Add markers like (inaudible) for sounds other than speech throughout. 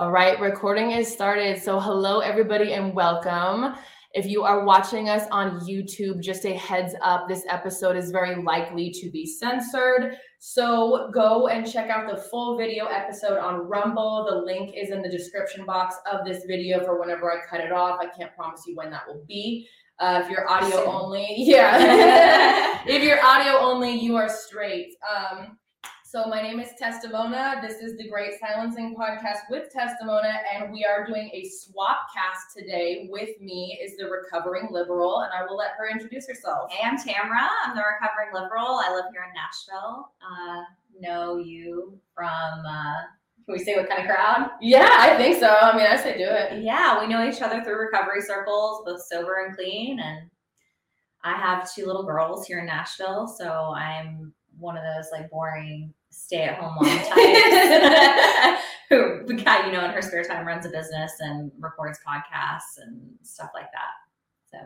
All right, recording is started. So, hello, everybody, and welcome. If you are watching us on YouTube, just a heads up this episode is very likely to be censored. So, go and check out the full video episode on Rumble. The link is in the description box of this video for whenever I cut it off. I can't promise you when that will be. Uh, if you're audio only, (laughs) yeah. (laughs) if you're audio only, you are straight. Um, so my name is Tesstamona. This is the Great Silencing Podcast with Tesstamona, and we are doing a swap cast today. With me is the recovering liberal, and I will let her introduce herself. Hey, I'm Tamara. I'm the recovering liberal. I live here in Nashville. Uh, know you from, uh, can we say what kind of crowd? Yeah, I think so. I mean, I say do it. Yeah, we know each other through recovery circles, both sober and clean. And I have two little girls here in Nashville, so I'm one of those like boring stay at home mom types (laughs) who the guy you know in her spare time runs a business and records podcasts and stuff like that. So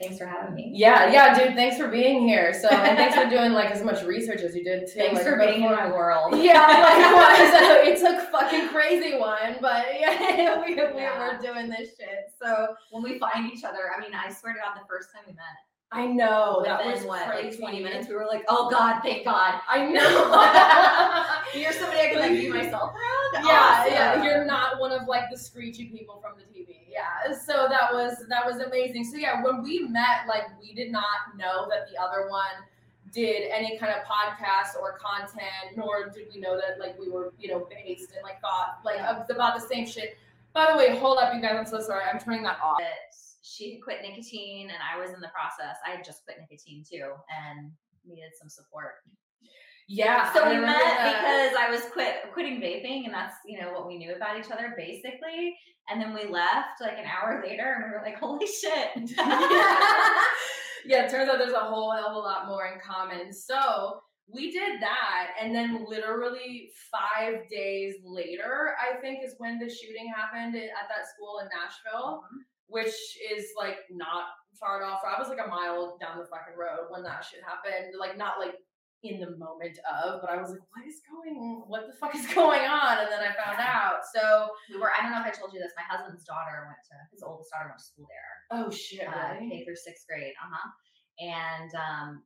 thanks for having me. Yeah, yeah, dude. Thanks for being here. So and thanks for doing like as much research as you did too. Thanks like, for being in my world. (laughs) Yeah, like it was a fucking crazy one, but (laughs) yeah, we, we Yeah. were doing this shit. So When we find each other, I mean, I swear to God, the first time we met, I know that was what, crazy. like 20 minutes, we were like, oh God, thank God. I (laughs) know. You're somebody I can like be myself around? yeah, Awesome. yeah. You're not one of like the screechy people from the TV. Yeah. So that was that was amazing. So yeah, when we met, like we did not know that the other one did any kind of podcast or content, nor did we know that like we were, you know, based and like thought like Yeah. about the same shit. By the way, hold up, you guys. I'm so sorry. I'm turning that off. She had quit nicotine and I was in the process. I had just quit nicotine too and needed some support. Yeah. So I we met that. because I was quit quitting vaping, and that's you know what we knew about each other basically. And then we left like an hour (laughs) later, and we were like, "Holy shit!" (laughs) (laughs) yeah, it turns out there's a whole hell of a lot more in common. So we did that, and then literally five days later, I think is when the shooting happened at at that school in Nashville, mm-hmm. Which is like not far off. I was like a mile down the fucking road when that shit happened. Like not like in the moment of, but I was like, what is going? What the fuck is (laughs) going on? And then I found out. So we were. I don't know if I told you this. My husband's daughter went to his oldest daughter went to school there. oh shit, uh, really? K through sixth grade. Uh huh. And um,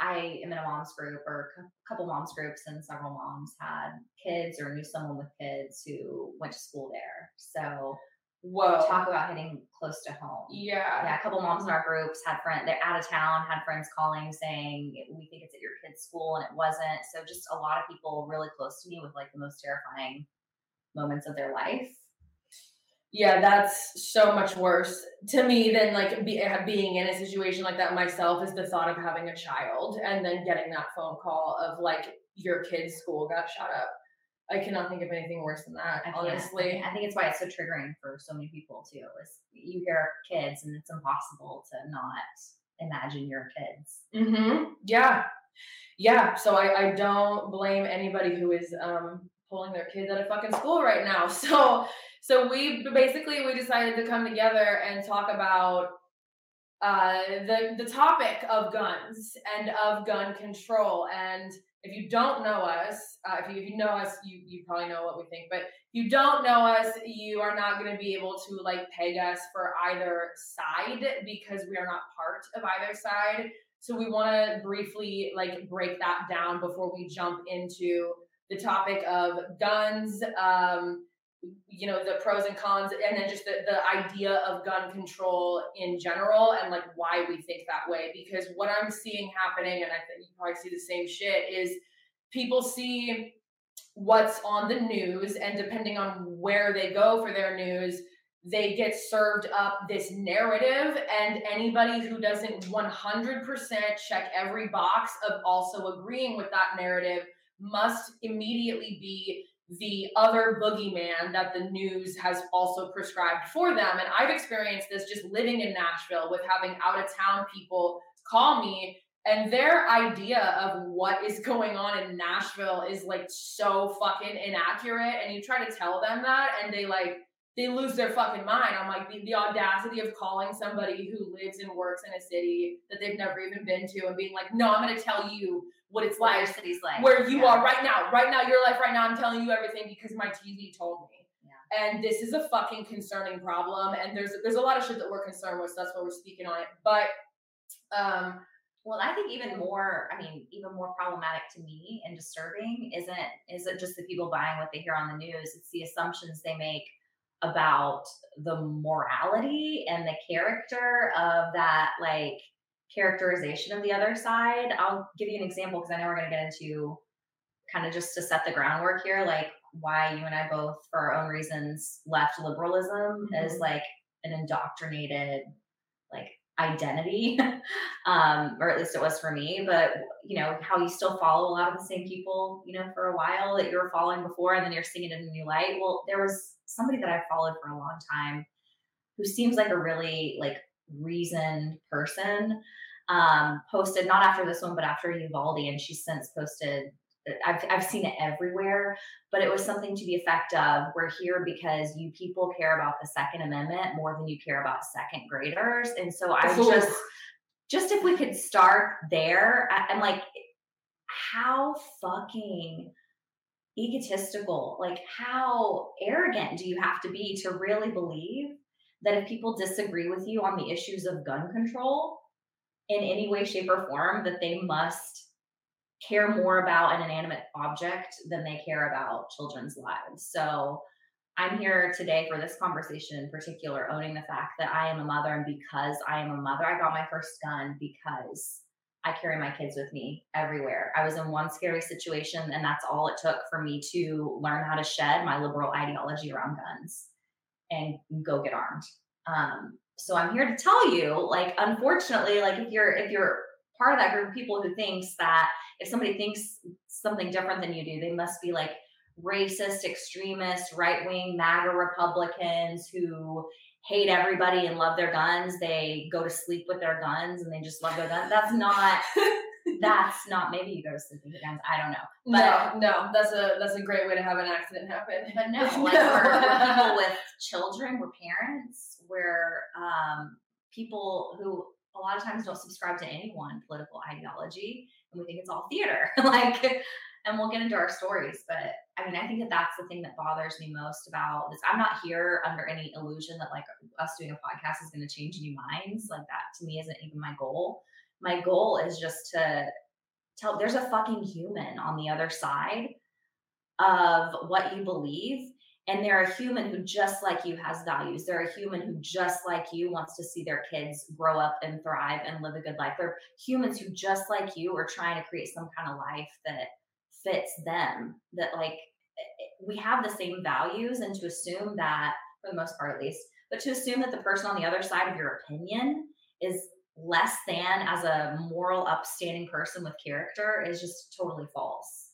I am in a moms group or a couple moms groups, and several moms had kids or knew someone with kids who went to school there. So Whoa. talk about hitting close to home. yeah. Yeah, a couple moms in our groups had friends. They're out of town, had friends calling saying we think it's at your kid's school, and it wasn't. So just a lot of people really close to me with like the most terrifying moments of their life. Yeah, that's so much worse to me than like be, uh, being in a situation like that myself. Is the thought of having a child and then getting that phone call of like your kid's school got shot up. I cannot think of anything worse than that. I honestly, I think it's why it's so triggering for so many people too. Is you hear kids, and it's impossible to not imagine your kids. Mm-hmm. Yeah. Yeah. So I, I don't blame anybody who is um pulling their kids out of fucking school right now. (laughs) So so we basically we decided to come together and talk about uh the the topic of guns and of gun control. And if you don't know us, uh, if you if you know us, you you probably know what we think. But if you don't know us, you are not going to be able to like peg us for either side because we are not part of either side. So we want to briefly like break that down before we jump into the topic of guns, um, you know, the pros and cons, and then just the, the idea of gun control in general and like why we think that way. Because what I'm seeing happening, and I think you probably see the same shit, is people see what's on the news, and depending on where they go for their news, they get served up this narrative and anybody who doesn't 100% check every box of also agreeing with that narrative must immediately be the other boogeyman that the news has also prescribed for them and i've experienced this just living in nashville with having out of town people call me and their idea of what is going on in nashville is like so fucking inaccurate and you try to tell them that and they like they lose their fucking mind. I'm like the, the audacity of calling somebody who lives and works in a city that they've never even been to and being like, no, I'm going to tell you what it's What your like city's like. where you Yeah. are right now, right now, your life right now. I'm telling you everything because my TV told me. and this is a fucking concerning problem. And there's there's a lot of shit that we're concerned with, so that's why we're speaking on it. But um, well, I think even more, I mean, even more problematic to me and disturbing isn't isn't just the people buying what they hear on the news. It's the assumptions they make about the morality and the character of that like characterization of the other side. I'll give you an example because I know we're going to get into kind of just to set the groundwork here, like why you and I both, for our own reasons, left liberalism mm-hmm. is like an indoctrinated like identity (laughs) um or at least it was for me but you know how you still follow a lot of the same people you know for a while that you were following before and then you're seeing it in a new light well there was somebody that i followed for a long time who seems like a really like reasoned person um posted not after this one but after uvalde and she's since posted I've, I've seen it everywhere, but it was something to the effect of we're here because you people care about the Second Amendment more than you care about second graders. And so I just, just if we could start there, I'm like, how fucking egotistical, like how arrogant do you have to be to really believe that if people disagree with you on the issues of gun control in any way, shape, or form, that they must care more about an inanimate object than they care about children's lives. So I'm here today for this conversation in particular, owning the fact that I am a mother. And because I am a mother, I got my first gun because I carry my kids with me everywhere. I was in one scary situation, and that's all it took for me to learn how to shed my liberal ideology around guns and go get armed. Um, so I'm here to tell you, like, unfortunately, like if you're if you're part of that group of people who thinks that if somebody thinks something different than you do, they must be like racist, extremist, right wing, MAGA Republicans who hate everybody and love their guns. They go to sleep with their guns and they just love their guns. That's not. (laughs) that's not. Maybe you go to sleep with your guns. I don't know. But, no, no, that's a that's a great way to have an accident happen. (laughs) But no, (laughs) like we're, we're people (laughs) with children, we're parents, we're um, people who a lot of times don't subscribe to any one political ideology and we think it's all theater like and we'll get into our stories but i mean i think that that's the thing that bothers me most about this i'm not here under any illusion that like us doing a podcast is going to change any minds like that to me isn't even my goal my goal is just to tell there's a fucking human on the other side of what you believe and they're a human who just like you has values. They're a human who just like you wants to see their kids grow up and thrive and live a good life. They're humans who just like you are trying to create some kind of life that fits them that like we have the same values and to assume that for the most part at least but to assume that the person on the other side of your opinion is less than as a moral upstanding person with character is just totally false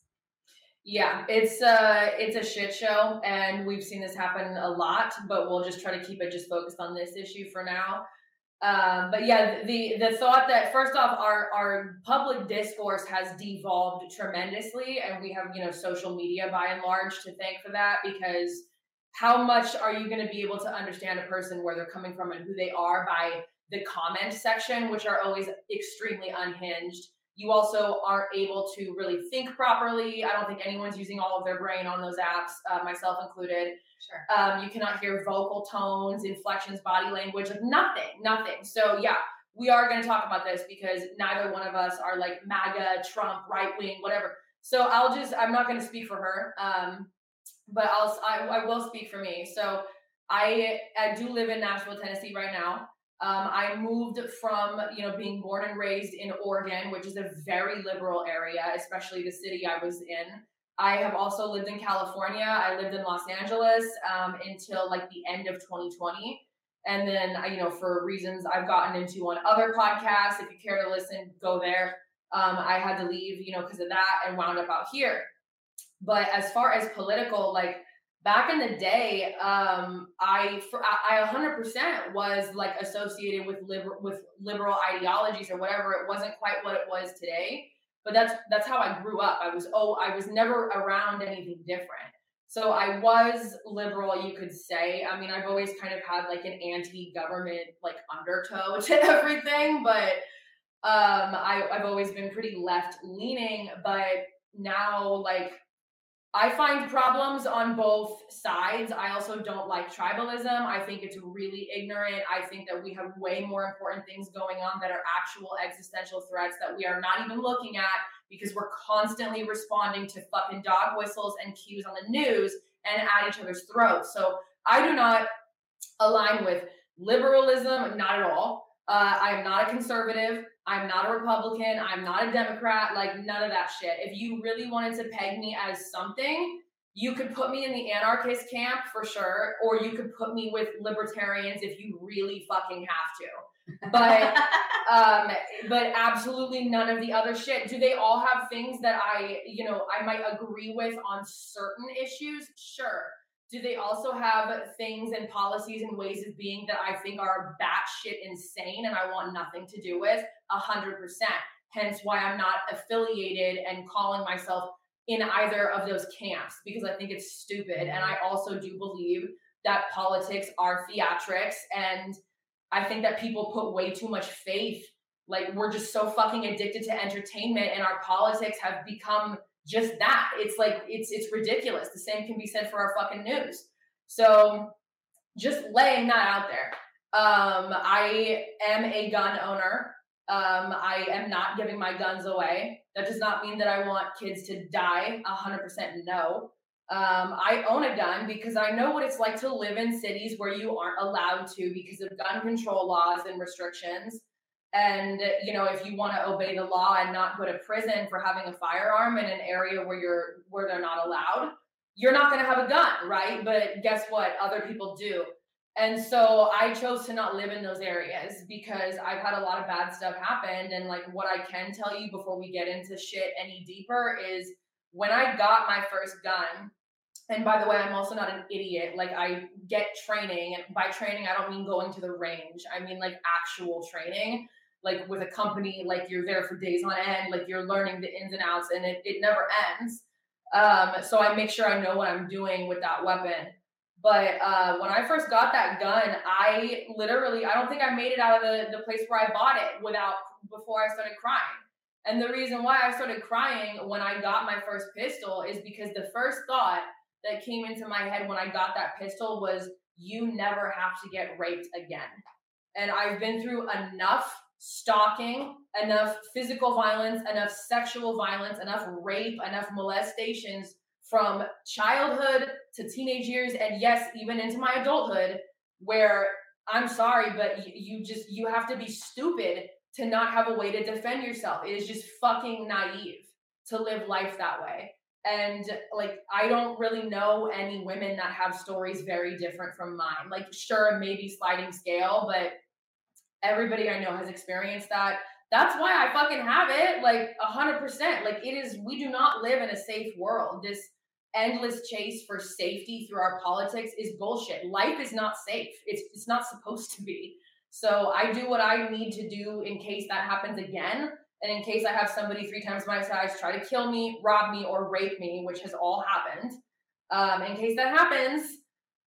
yeah, it's a it's a shit show and we've seen this happen a lot, but we'll just try to keep it just focused on this issue for now. Um, but yeah, the the thought that first off, our our public discourse has devolved tremendously, and we have you know social media by and large to thank for that because how much are you going to be able to understand a person where they're coming from and who they are by the comment section, which are always extremely unhinged you also aren't able to really think properly. I don't think anyone's using all of their brain on those apps, uh, myself included. Sure. Um, you cannot hear vocal tones, inflections, body language, like nothing, nothing. So yeah, we are going to talk about this because neither one of us are like MAGA, Trump, right wing, whatever. So I'll just, I'm not going to speak for her, um, but I'll, I, I will speak for me. So I, I do live in Nashville, Tennessee right now. Um, I moved from, you know, being born and raised in Oregon, which is a very liberal area, especially the city I was in. I have also lived in California. I lived in Los Angeles um, until like the end of 2020. And then, you know, for reasons I've gotten into on other podcasts, if you care to listen, go there. Um, I had to leave, you know, because of that and wound up out here. But as far as political, like, back in the day, um, I for, I 100% was like associated with liber- with liberal ideologies or whatever. It wasn't quite what it was today, but that's that's how I grew up. I was oh I was never around anything different. So I was liberal, you could say. I mean, I've always kind of had like an anti-government like undertow (laughs) to everything, but um, I, I've always been pretty left leaning. But now, like I find problems on both sides. I also don't like tribalism. I think it's really ignorant. I think that we have way more important things going on that are actual existential threats that we are not even looking at because we're constantly responding to fucking dog whistles and cues on the news and at each other's throats. So I do not align with liberalism, not at all. Uh, I am not a conservative. I'm not a Republican. I'm not a Democrat. Like none of that shit. If you really wanted to peg me as something, you could put me in the anarchist camp for sure, or you could put me with libertarians if you really fucking have to. But (laughs) um, but absolutely none of the other shit. Do they all have things that I, you know, I might agree with on certain issues? Sure. Do they also have things and policies and ways of being that I think are batshit insane and I want nothing to do with? A hundred percent. Hence why I'm not affiliated and calling myself in either of those camps because I think it's stupid. And I also do believe that politics are theatrics. And I think that people put way too much faith. Like we're just so fucking addicted to entertainment and our politics have become just that. It's like it's it's ridiculous. The same can be said for our fucking news. So just laying that out there. Um, I am a gun owner. Um, I am not giving my guns away. That does not mean that I want kids to die. 100% no. Um, I own a gun because I know what it's like to live in cities where you aren't allowed to because of gun control laws and restrictions. And you know, if you want to obey the law and not go to prison for having a firearm in an area where you're where they're not allowed, you're not going to have a gun, right? But guess what? Other people do. And so I chose to not live in those areas because I've had a lot of bad stuff happen. And like what I can tell you before we get into shit any deeper is when I got my first gun, and by the way, I'm also not an idiot. Like I get training, and by training, I don't mean going to the range. I mean like actual training like with a company, like you're there for days on end, like you're learning the ins and outs and it, it never ends. Um, so I make sure I know what I'm doing with that weapon. But uh, when I first got that gun, I literally, I don't think I made it out of the, the place where I bought it without, before I started crying. And the reason why I started crying when I got my first pistol is because the first thought that came into my head when I got that pistol was, you never have to get raped again. And I've been through enough stalking, enough physical violence, enough sexual violence, enough rape, enough molestations from childhood to teenage years, and yes, even into my adulthood, where I'm sorry, but you, just you have to be stupid to not have a way to defend yourself. It is just fucking naive to live life that way. And like, I don't really know any women that have stories very different from mine. Like, sure, maybe sliding scale, but everybody I know has experienced that. That's why I fucking have it. Like a hundred percent. Like it is, we do not live in a safe world. This endless chase for safety through our politics is bullshit. Life is not safe. It's it's not supposed to be. So I do what I need to do in case that happens again. And in case I have somebody three times my size try to kill me, rob me, or rape me, which has all happened. Um, in case that happens,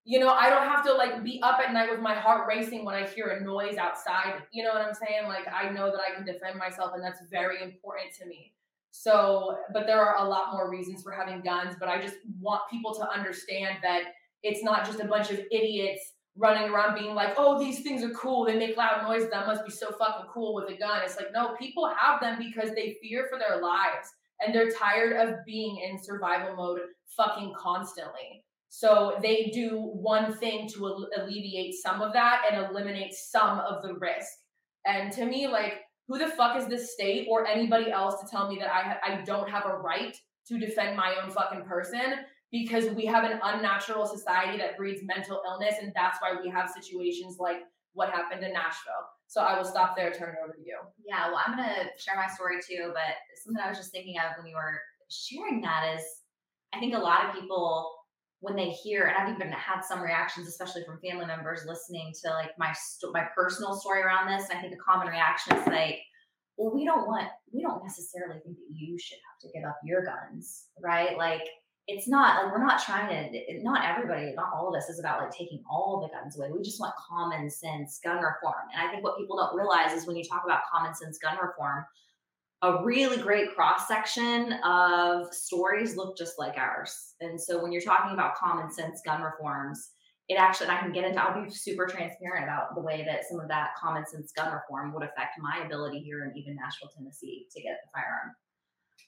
you know, I don't have to like be up at night with my heart racing when I hear a noise outside. You know what I'm saying? Like I know that I can defend myself and that's very important to me. So, but there are a lot more reasons for having guns, but I just want people to understand that it's not just a bunch of idiots running around being like, "Oh, these things are cool. They make loud noises. That must be so fucking cool with a gun." It's like, no, people have them because they fear for their lives and they're tired of being in survival mode fucking constantly. So they do one thing to alleviate some of that and eliminate some of the risk. And to me, like, who the fuck is this state or anybody else to tell me that I ha- I don't have a right to defend my own fucking person because we have an unnatural society that breeds mental illness and that's why we have situations like what happened in Nashville. So I will stop there, turn it over to you. Yeah, well, I'm gonna share my story too, but something I was just thinking of when you were sharing that is I think a lot of people when they hear, and I've even had some reactions, especially from family members listening to like my my personal story around this. I think a common reaction is like, well, we don't want, we don't necessarily think that you should have to give up your guns, right? Like, it's not like we're not trying to. Not everybody, not all of us, is about like taking all the guns away. We just want common sense gun reform. And I think what people don't realize is when you talk about common sense gun reform, a really great cross section of stories look just like ours. And so when you're talking about common sense gun reforms, it actually, and I can get into, I'll be super transparent about the way that some of that common sense gun reform would affect my ability here in even Nashville, Tennessee to get the firearm.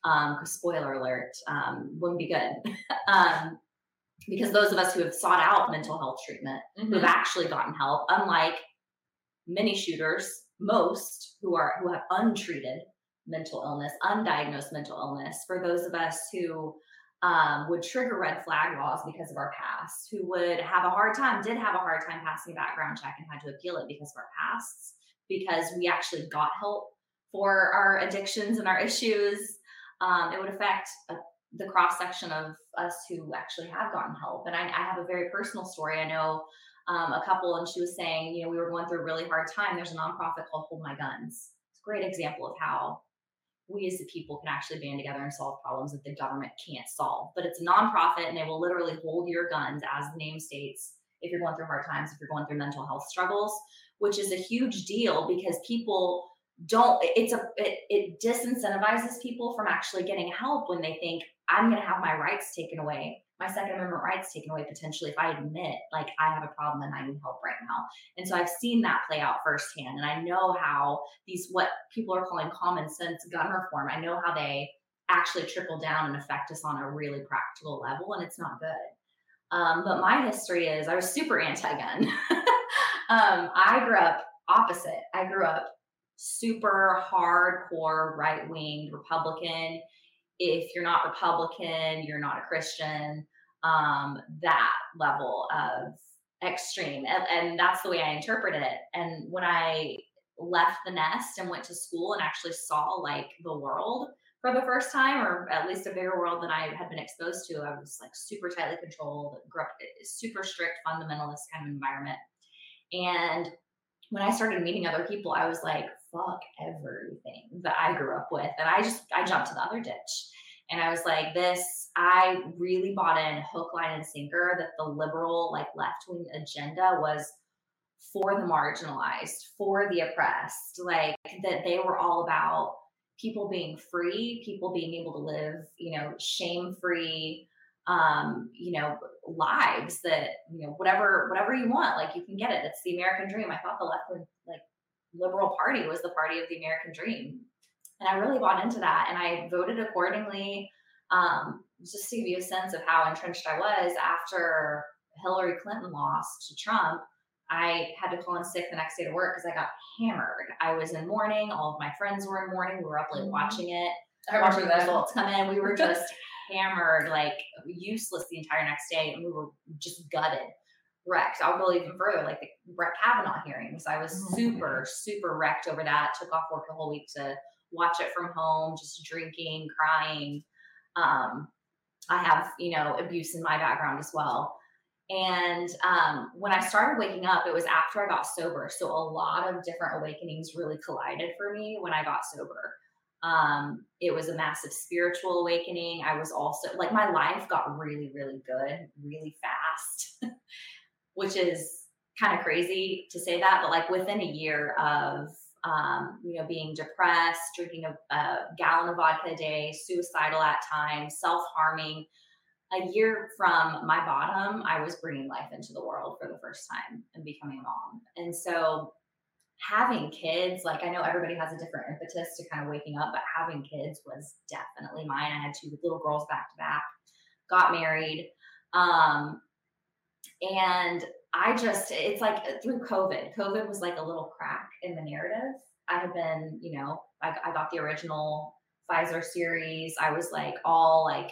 Um, spoiler alert, um, wouldn't be good. (laughs) um, because those of us who have sought out mental health treatment, mm-hmm. who have actually gotten help, unlike many shooters, most who are who have untreated mental illness, undiagnosed mental illness, for those of us who um, would trigger red flag laws because of our past, who would have a hard time, did have a hard time passing a background check and had to appeal it because of our pasts, because we actually got help for our addictions and our issues. Um, it would affect a, the cross section of us who actually have gotten help. And I, I have a very personal story. I know um, a couple, and she was saying, you know, we were going through a really hard time. There's a nonprofit called Hold My Guns. It's a great example of how we as the people can actually band together and solve problems that the government can't solve. But it's a nonprofit and they will literally hold your guns, as the name states, if you're going through hard times, if you're going through mental health struggles, which is a huge deal because people don't it's a it, it disincentivizes people from actually getting help when they think i'm going to have my rights taken away my second amendment rights taken away potentially if i admit like i have a problem and i need help right now. And so i've seen that play out firsthand and i know how these what people are calling common sense gun reform i know how they actually trickle down and affect us on a really practical level and it's not good. Um, but my history is i was super anti-gun. (laughs) Um, i grew up opposite. I grew up super hardcore right-wing republican if you're not Republican, you're not a Christian, um, that level of extreme. And, and that's the way I interpreted it. And when I left the nest and went to school and actually saw like the world for the first time, or at least a bigger world than I had been exposed to, I was like super tightly controlled, grew up super strict fundamentalist kind of environment. And when I started meeting other people, I was like, fuck everything that I grew up with. And I just, I jumped to the other ditch. And I was like, this, I really bought in hook, line, and sinker that the liberal, like left wing agenda was for the marginalized, for the oppressed, like that they were all about people being free, people being able to live, you know, shame free, um, you know, lives that, you know, whatever, whatever you want, like you can get it. It's the American dream. I thought the left wing, liberal party was the party of the American dream. And I really bought into that and I voted accordingly. Um, just to give you a sense of how entrenched I was after Hillary Clinton lost to Trump, I had to call in sick the next day to work because I got hammered. I was in mourning. All of my friends were in mourning. We were up late mm-hmm. watching it, I watching the results come in. We were (laughs) just hammered, like useless the entire next day, and we were just gutted wrecked. I'll go even further, like the Brett Kavanaugh hearings. I was oh super, super wrecked over that. Took off work the whole week to watch it from home, just drinking, crying. Um, I have, you know, abuse in my background as well. And um, when I started waking up, it was after I got sober. So a lot of different awakenings really collided for me when I got sober. Um, it was a massive spiritual awakening. I was also like, my life got really, really good, really fast. (laughs) which is kind of crazy to say that, but like within a year of um, you know being depressed, drinking a, a gallon of vodka a day, suicidal at times, self harming. A year from my bottom, I was bringing life into the world for the first time and becoming a mom. And so having kids, like I know everybody has a different impetus to kind of waking up, but having kids was definitely mine. I had two little girls back to back, got married. Um, and I just, it's like uh, through COVID, COVID was like a little crack in the narrative. I had been, you know, I, I got the original Pfizer series. I was like all like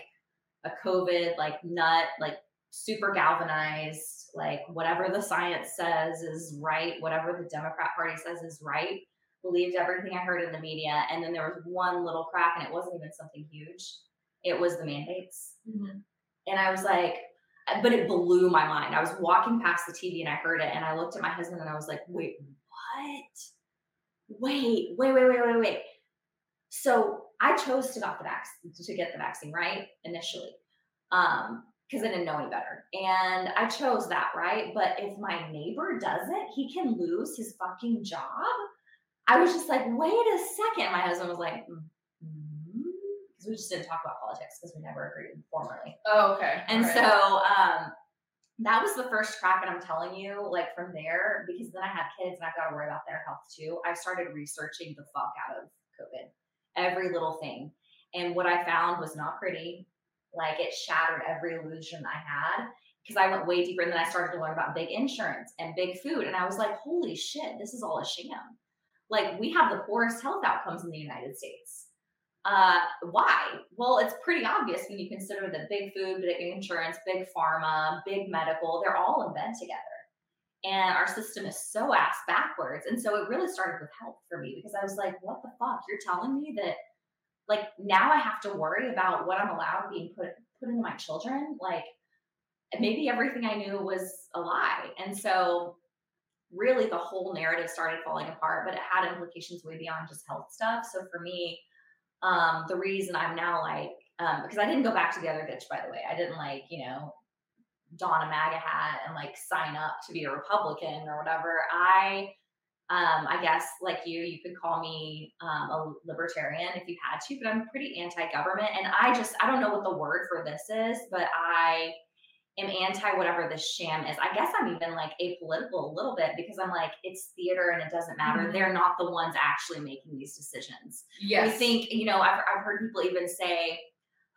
a COVID, like nut, like super galvanized, like whatever the science says is right, whatever the Democrat Party says is right. Believed everything I heard in the media. And then there was one little crack, and it wasn't even something huge. It was the mandates. Mm-hmm. And I was like, but it blew my mind. I was walking past the TV and I heard it, and I looked at my husband and I was like, wait, what? Wait, wait, wait, wait, wait, wait. So I chose to got the vaccine to get the vaccine, right? Initially. Um, because I didn't know any better. And I chose that, right? But if my neighbor doesn't, he can lose his fucking job. I was just like, wait a second. My husband was like, mm, because we just didn't talk about politics because we never agreed formally. Oh, okay. And Alright. so um, that was the first crack, and I'm telling you, like from there, because then I have kids and I've got to worry about their health too. I started researching the fuck out of COVID, every little thing, and what I found was not pretty. Like it shattered every illusion I had because I went way deeper, and then I started to learn about big insurance and big food, and I was like, holy shit, this is all a sham. Like we have the poorest health outcomes in the United States. Uh, why? Well, it's pretty obvious when you consider that big food, big insurance, big pharma, big medical, they're all in bed together. And our system is so ass backwards. And so it really started with health for me because I was like, what the fuck? You're telling me that like now I have to worry about what I'm allowed being put put into my children? Like maybe everything I knew was a lie. And so really the whole narrative started falling apart, but it had implications way beyond just health stuff. So for me, um, the reason I'm now like, um, because I didn't go back to the other ditch, by the way. I didn't like, you know, don a MAGA hat and like sign up to be a Republican or whatever. I, um, I guess like you, you could call me um, a libertarian if you had to, but I'm pretty anti-government, and I just I don't know what the word for this is, but I am anti whatever the sham is. I guess I'm even like apolitical a little bit because I'm like it's theater and it doesn't matter. Mhm. They're not the ones actually making these decisions yes. we think, you know, I've, I've heard people even say,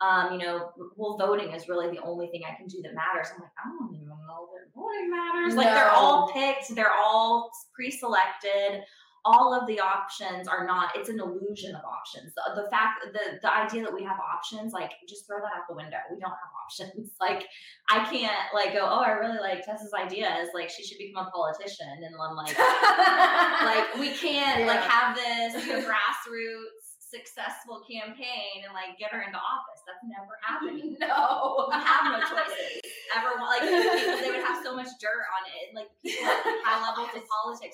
um, you know, well, voting is really the only thing I can do that matters. I'm like, I don't even know that voting matters. Like they're all picked, they're all pre-selected. All of the options are not. It's an illusion of options. The, the fact, the the idea that we have options, like just throw that out the window. We don't have options. (laughs) Like I can't like go, oh, I really like Tessa's ideas. Like she should become a politician, and I'm like, (laughs) like we can't like have this (laughs) grassroots successful campaign and like get her into office. That's never happening. no. We have no choices. ever like they would have so much dirt on it. And like people at high levels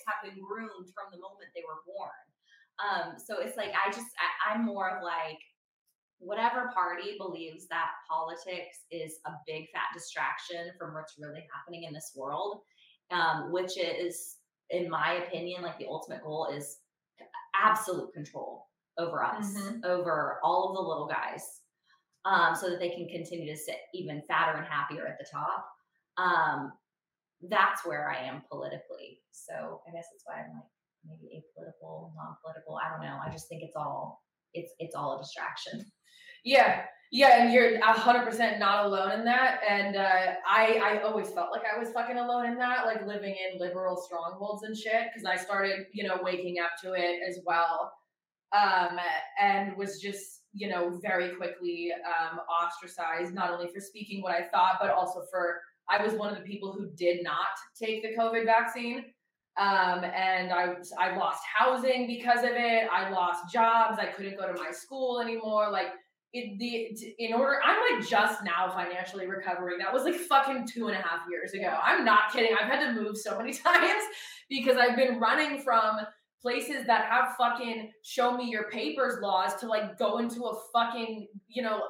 of have been groomed from the moment they were born. Um, so it's like I just I, I'm more of like whatever party believes that politics is a big fat distraction from what's really happening in this world, um, which is, in my opinion, like the ultimate goal is absolute control over us, Mhm. over all of the little guys, um, so that they can continue to sit even fatter and happier at the top. Um, that's where I am politically. So I guess that's why I'm like maybe apolitical, non-political. I don't know. I just think it's all it's it's all a distraction. Yeah, yeah, and you're hundred percent not alone in that. And uh, I, I always felt like I was fucking alone in that, like living in liberal strongholds and shit. Because I started, you know, waking up to it as well, um, and was just, you know, very quickly um, ostracized, not only for speaking what I thought, but also for I was one of the people who did not take the COVID vaccine. Um, and I I lost housing because of it. I lost jobs. I couldn't go to my school anymore. Like it, the in order, I'm like just now financially recovering. That was like fucking two and a half years ago. I'm not kidding. I've had to move so many (laughs) times because I've been running from places that have fucking show me your papers laws to like go into a fucking you know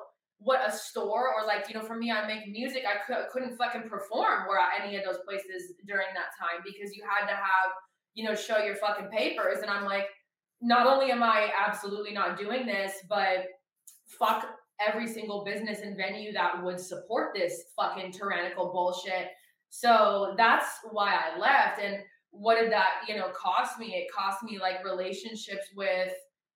what a store or like you know for me I make music. I cou- couldn't fucking perform where at any of those places during that time because you had to have you know show your fucking papers. And I'm like not only am I absolutely not doing this but fuck every single business and venue that would support this fucking tyrannical bullshit. So that's why I left. And what did that you know cost me? It cost me like relationships with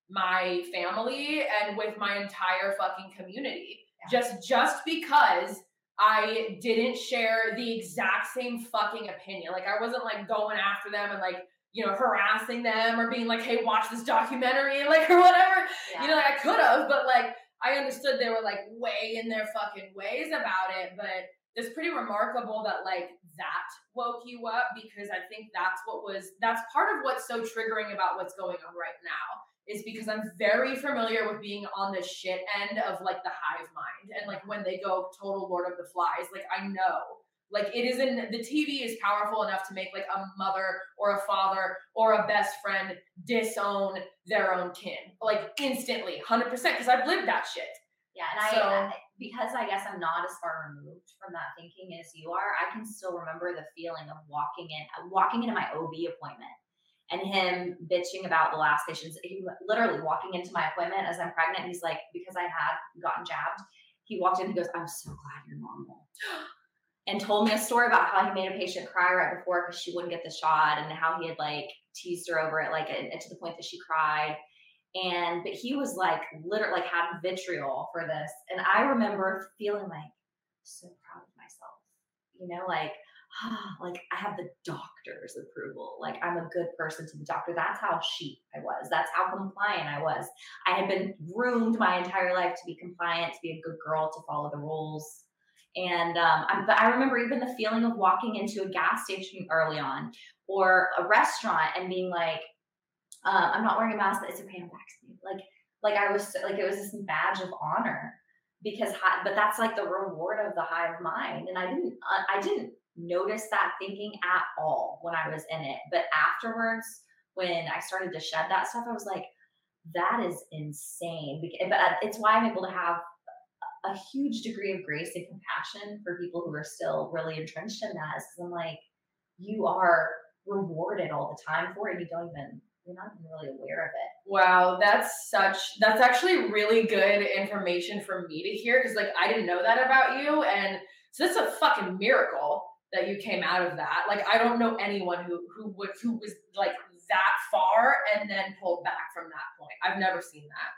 my family and with my entire fucking community. Just just because I didn't share the exact same fucking opinion. Like I wasn't like going after them and like, you know, harassing them or being like, "Hey, watch this documentary," (laughs) like or whatever. You know, like I could have, but like I understood they were like way in their fucking ways about it, but it's pretty remarkable that like that woke you up because I think that's what was that's part of what's so triggering about what's going on right now is because I'm very familiar with being on the shit end of like the hive mind and like when they go total Lord of the Flies, like I know. Like it isn't the TV is powerful enough to make like a mother or a father or a best friend disown their own kin like instantly, hundred percent. Because I've lived that shit. Yeah, and So- I, I because I guess I'm not as far removed from that thinking as you are, I can still remember the feeling of walking in, walking into my OB appointment and him bitching about the last patients. He literally walking into my appointment as I'm pregnant. He's like, because I had gotten jabbed, he walked in. He goes, "I'm so glad you're normal," (gasps) and told me a story about how he made a patient cry right before because she wouldn't get the shot, and how he had like teased her over it, like to the point that she cried. And but he was like literally like had vitriol for this, and I remember feeling like so proud of myself, you know, like (sighs) like I have the doctor's approval. Like I'm a good person to the doctor. That's how sheep I was. That's how compliant I was. I had been groomed my entire life to be compliant, to be a good girl, to follow the rules. And um, I, but I remember even the feeling of walking into a gas station early on or a restaurant and being like, uh, "I'm not wearing a mask. It's okay. I'm vaccinated." Like, like I was like it was this badge of honor because high, but that's like the reward of the hive mind and i didn't uh, i didn't notice that thinking at all when I was in it. But afterwards, when I started to shed that stuff, I was like, that is insane. But uh, it's why I'm able to have a huge degree of grace and compassion for people who are still really entrenched in that. I'm like, you are rewarded all the time for it. You don't even you're not really aware of it. Wow, that's such that's actually really good information for me to hear because like I didn't know that about you and so that's a fucking miracle that you came out of that. Like I don't know anyone who who would who was like that far and then pulled back from that point. I've never seen that.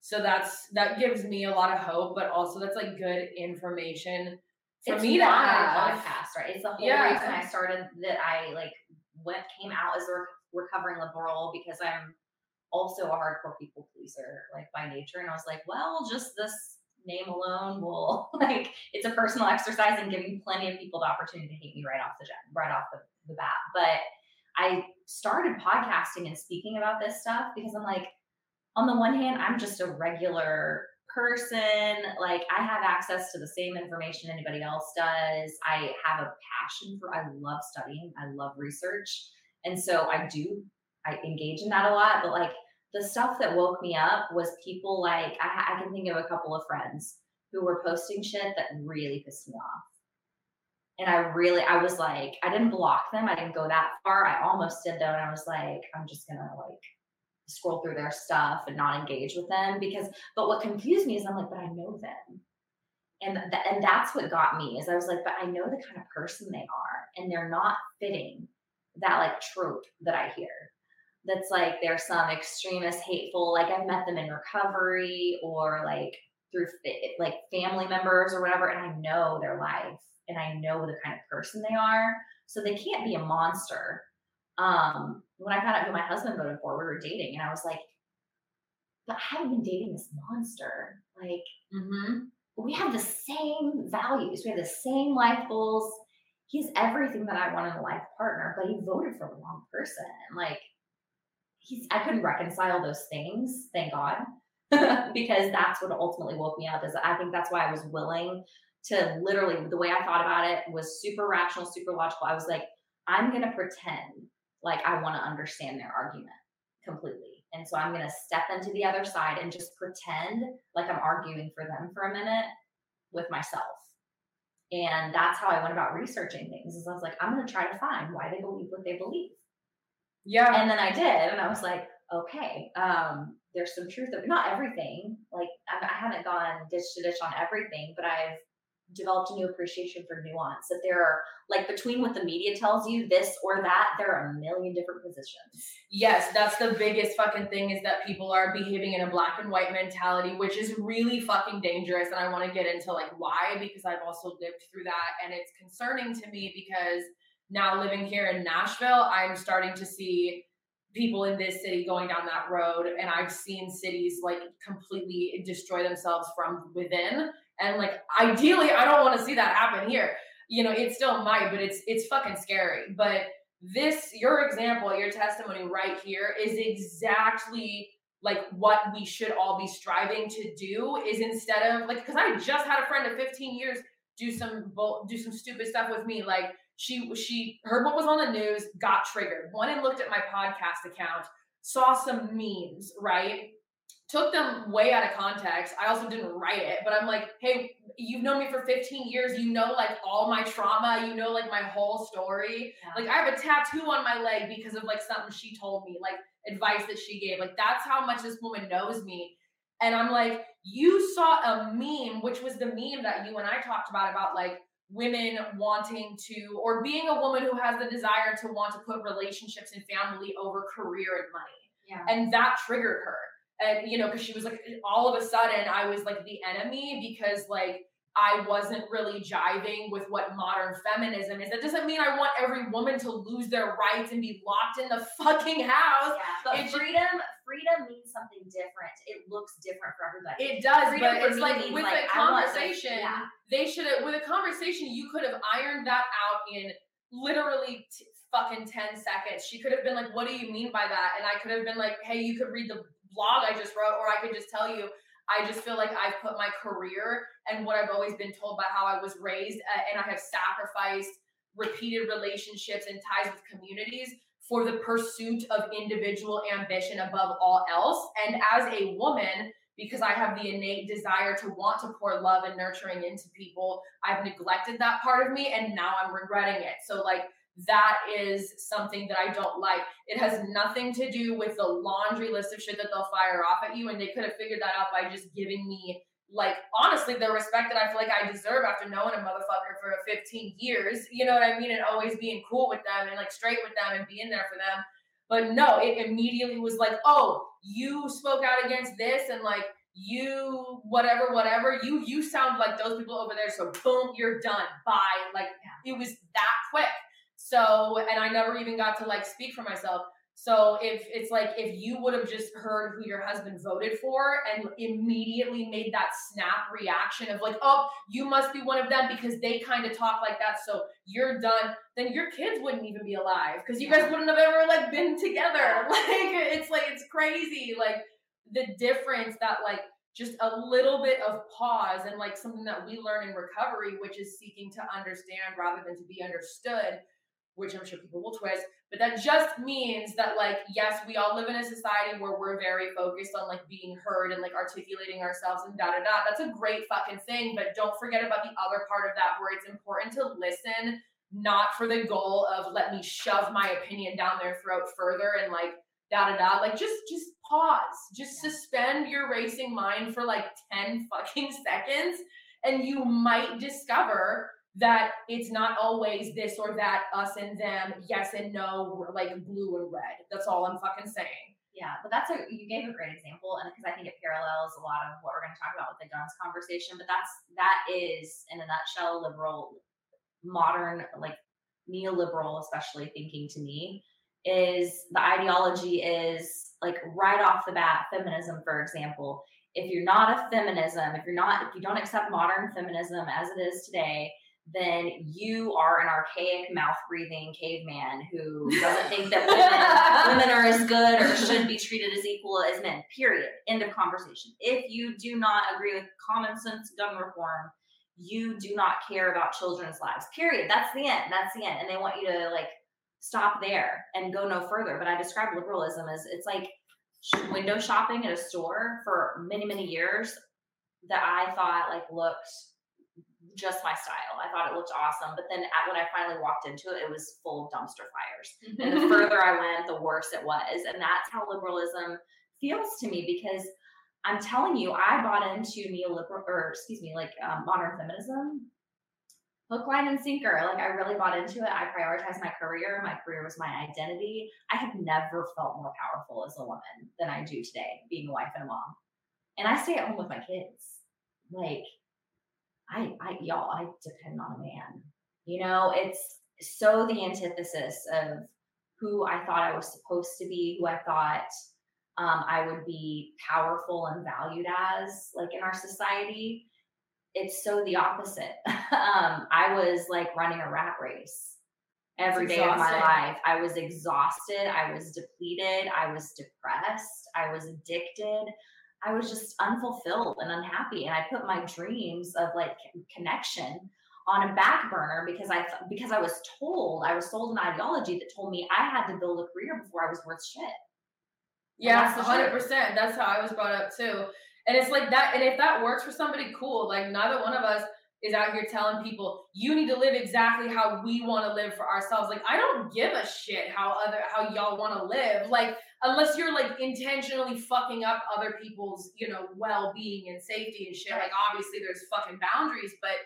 So that's that gives me a lot of hope, but also that's like good information for it's me to have. A podcast, right? It's the whole yeah. reason I started that I like went came out as a recovering liberal because I'm also a hardcore people pleaser, like by nature. And I was like, well, just this name alone will (laughs) like it's a personal exercise and giving plenty of people the opportunity to hate me right off the right off the, the bat. But I started podcasting and speaking about this stuff because I'm like, on the one hand, I'm just a regular person. Like I have access to the same information anybody else does. I have a passion for I love studying. I love research. And so I do I engage in that a lot, but like the stuff that woke me up was people like I, I can think of a couple of friends who were posting shit that really pissed me off. And I really, I was like, I didn't block them. I didn't go that far. I almost did though. And I was like, I'm just gonna like scroll through their stuff and not engage with them because, but what confused me is I'm like, but I know them. And th- and that's what got me is I was like, but I know the kind of person they are, and they're not fitting that like trope that I hear that's like they're some extremist, hateful, like I've met them in recovery or like through like family members or whatever, and I know their life and I know the kind of person they are. So they can't be a monster. Um, when I found out who my husband voted for, we were dating, and I was like, but I haven't been dating this monster. Like, mm-hmm. we have the same values, we have the same life goals. He's everything that I want in a life partner, but he voted for the wrong person. Like, he's I couldn't reconcile those things, thank God. (laughs) because that's what ultimately woke me up is I think that's why I was willing to literally the way I thought about it was super rational, super logical. I was like, I'm gonna pretend like I want to understand their argument completely. And so I'm gonna step into the other side and just pretend like I'm arguing for them for a minute with myself. And that's how I went about researching things. Is I was like, I'm gonna try to find why they believe what they believe. Yeah. And then I did, and I was like, okay, um, there's some truth of not everything. Like I, I haven't gone ditch to ditch on everything, but I've developed a new appreciation for nuance. That there are like between what the media tells you, this or that, there are a million different positions. Yes, that's the biggest fucking thing is that people are behaving in a black and white mentality, which is really fucking dangerous. And I want to get into like why because I've also lived through that, and it's concerning to me because now living here in Nashville, I'm starting to see people in this city going down that road and I've seen cities like completely destroy themselves from within and like ideally I don't want to see that happen here. You know, it still might, but it's it's fucking scary. But this your example, your testimony right here is exactly like what we should all be striving to do is instead of like cuz I just had a friend of 15 years do some do some stupid stuff with me like she she heard what was on the news, got triggered, went and looked at my podcast account, saw some memes, right? took them way out of context. I also didn't write it, but I'm like, hey, you've known me for 15 years. You know, like all my trauma. You know, like my whole story. Yeah. Like I have a tattoo on my leg because of like something she told me, like advice that she gave. Like that's how much this woman knows me. And I'm like, you saw a meme, which was the meme that you and I talked about, about like women wanting to, or being a woman who has the desire to want to put relationships and family over career and money. Yeah. And that triggered her. And, you know, because she was like, all of a sudden, I was like the enemy because, like, I wasn't really jiving with what modern feminism is. That doesn't mean I want every woman to lose their rights and be locked in the (laughs) fucking house. Yeah, but freedom, freedom means something different. It looks different for everybody. It does, Freedom but it's like with like, a I want, like, conversation, yeah. they should have, with a conversation, you could have ironed that out in literally t- fucking 10 seconds. She could have been like, What do you mean by that? And I could have been like, Hey, you could read the blog I just wrote, or I could just tell you, I just feel like I've put my career and what I've always been told by how I was raised, uh, and I have sacrificed repeated relationships and ties with communities for the pursuit of individual ambition above all else. And as a woman, because I have the innate desire to want to pour love and nurturing into people, I've neglected that part of me and now I'm regretting it. So, like, that is something that I don't like. It has nothing to do with the laundry list of shit that they'll fire off at you. And they could have figured that out by just giving me, like, honestly, the respect that I feel like I deserve after knowing a motherfucker for 15 years. You know what I mean? And always being cool with them and like straight with them and being there for them. But no, it immediately was like, oh, you spoke out against this and like you whatever, whatever. You you sound like those people over there. So boom, you're done. Bye. Like it was that quick. So and I never even got to like speak for myself. So if it's like if you would have just heard who your husband voted for and immediately made that snap reaction of like, oh, you must be one of them because they kind of talk like that, so you're done, then your kids wouldn't even be alive because you guys wouldn't have ever like been together. (laughs) Like it's like it's crazy. Like the difference that like just a little bit of pause and like something that we learn in recovery, which is seeking to understand rather than to be understood, which I'm sure people will twist, but that just means that like yes, we all live in a society where we're very focused on like being heard and like articulating ourselves and da da da. That's a great fucking thing, but don't forget about the other part of that where it's important to listen not for the goal of let me shove my opinion down their throat further and like da da da. Like just just pause, just suspend your racing mind for like 10 fucking (laughs) seconds, and you might discover that it's not always this or that, us and them, yes and no, like blue and red. That's all I'm fucking saying. Yeah, but that's a you gave a great example, and because I think it parallels a lot of what we're going to talk about with the guns conversation. But that's that is in a nutshell liberal, modern like neoliberal, especially thinking to me is the ideology is like right off the bat feminism, for example. If you're not a feminism, if you're not if you don't accept modern feminism as it is today, then you are an archaic mouth breathing caveman who (laughs) doesn't think that women, women are as good or should be treated as equal as men. Period. End of conversation. If you do not agree with common sense gun reform, you do not care about children's lives. Period. That's the end. That's the end. And they want you to like stop there and go no further. But I describe liberalism as it's like window shopping at a store for many, many years that I thought like looked just my style. I thought it looked awesome. But then at, when I finally walked into it, it was full of dumpster fires. And the (laughs) further I went, the worse it was. And that's how liberalism feels to me because I'm telling you, I bought into neoliberal, or excuse me, like um, modern feminism, hook, line, and sinker. Like I really bought into it. I prioritized my career. My career was my identity. I have never felt more powerful as a woman than I do today, being a wife and a mom. And I stay at home with my kids. Like I, I, y'all, I depend on a man. You know, it's so the antithesis of who I thought I was supposed to be, who I thought um, I would be powerful and valued as, like in our society. It's so the opposite. (laughs) um, I was like running a rat race every day of my life. I was exhausted. I was depleted. I was depressed. I was addicted. I was just unfulfilled and unhappy. And I put my dreams of like connection on a back burner because I because I was told I was sold an ideology that told me I had to build a career before I was worth shit. Yeah, hundred percent. That's how I was brought up too. And it's like that. And if that works for somebody, cool. Like neither one of us is out here telling people you need to live exactly how we want to live for ourselves. Like I don't give a shit how other how y'all want to live. Like unless you're like intentionally fucking up other people's you know well being and safety and shit. Like obviously there's fucking boundaries, but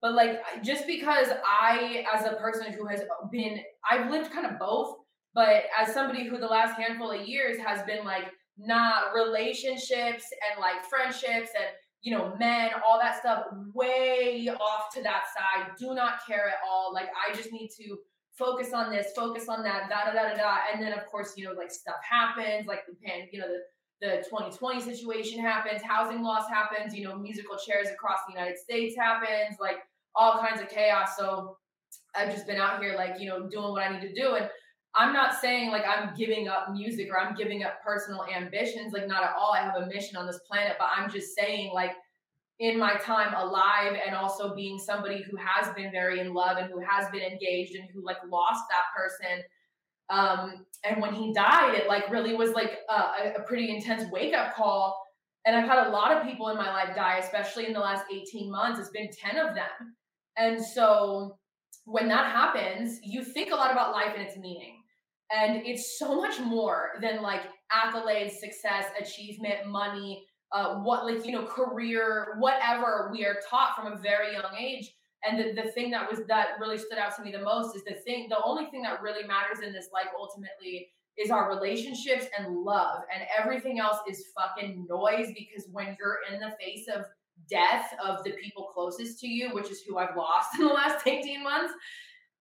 but like just because I as a person who has been I've lived kind of both but as somebody who the last handful of years has been like, not relationships and like friendships and you know, men, all that stuff, way off to that side. Do not care at all. Like, I just need to focus on this, focus on that, da da da da da. And then, of course, you know, like stuff happens, like the pan, you know, the the 2020 situation happens, housing loss happens, you know, musical chairs across the United States happens, like all kinds of chaos. So I've just been out here, like, you know, doing what I need to do. And I'm not saying like I'm giving up music or I'm giving up personal ambitions, like not at all. I have a mission on this planet, but I'm just saying like in my time alive and also being somebody who has been very in love and who has been engaged and who like lost that person um and when he died it like really was like a, a pretty intense wake up call. And i've had a lot of people in my life die especially in the last 18 months. It's been 10 of them. And so when that happens you think a lot about life and its meaning. And it's so much more than like accolades success achievement money uh, what like you know career whatever we are taught from a very young age. And the, the thing that was that really stood out to me the most is the thing the only thing that really matters in this life ultimately is our relationships and love. And everything else is fucking noise because when you're in the face of death of the people closest to you which is who i've lost (laughs) in the last 18 months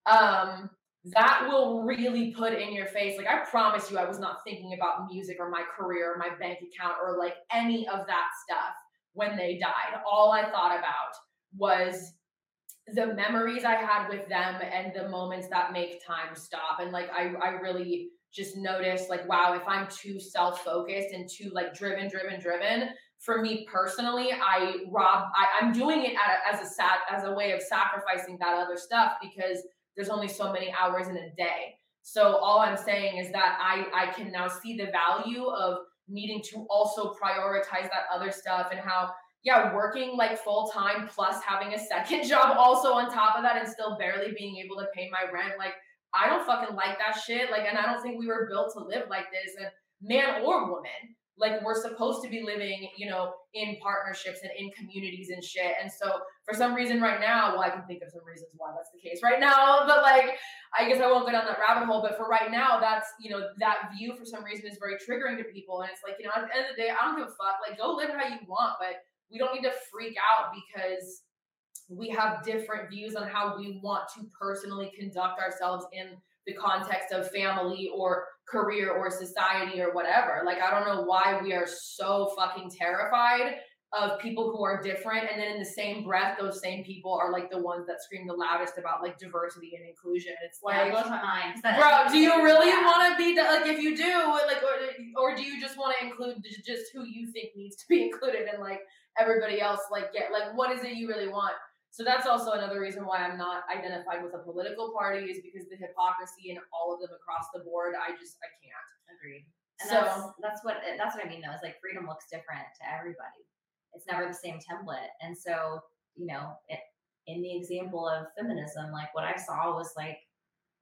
um that will really put in your face. Like I promise you, I was not thinking about music or my career or my bank account or like any of that stuff when they died. All I thought about was the memories I had with them and the moments that make time stop. And like I, I really just noticed like, wow, if I'm too self-focused and too like driven, driven, driven, for me personally, I rob I, I'm doing it a, as a sat as a way of sacrificing that other stuff because there's only so many hours in a day. So all I'm saying is that I I can now see the value of needing to also prioritize that other stuff and how yeah, working like full time plus having a second (laughs) job also on top of that and still barely being able to pay my rent. Like I don't fucking like that shit. Like, and I don't think we were built to live like this. And man or woman, like we're supposed to be living, you know, in partnerships and in communities and shit. And so for some reason right now, well, I can think of some reasons why that's the case right now, (laughs) but like I guess I won't go down that rabbit hole. But for right now, that's you know, that view for some reason is very triggering to people. And it's like, you know, at the end of the day, I don't give a fuck. Like go live how you want, but we don't need to freak out because we have different views on how we want to personally conduct ourselves in the context of family or career or society or whatever. Like, I don't know why we are so fucking terrified of people who are different. And then in the same breath, those same people are like the ones that scream the loudest about like diversity and inclusion. It's like, yeah, blows my mind. Bro, do you really yeah. want to be the, like, if you do, like, or, or do you just want to include just who you think needs to be (laughs) included and like everybody else, like, get, like, what is it you really want? So that's also another reason why I'm not identified with a political party is because the hypocrisy in all of them across the board. I just I can't. Agreed. And so that's, that's what that's what I mean though. Is like freedom looks different to everybody. It's never the same template. And so you know, it, in the example of feminism, like what I saw was like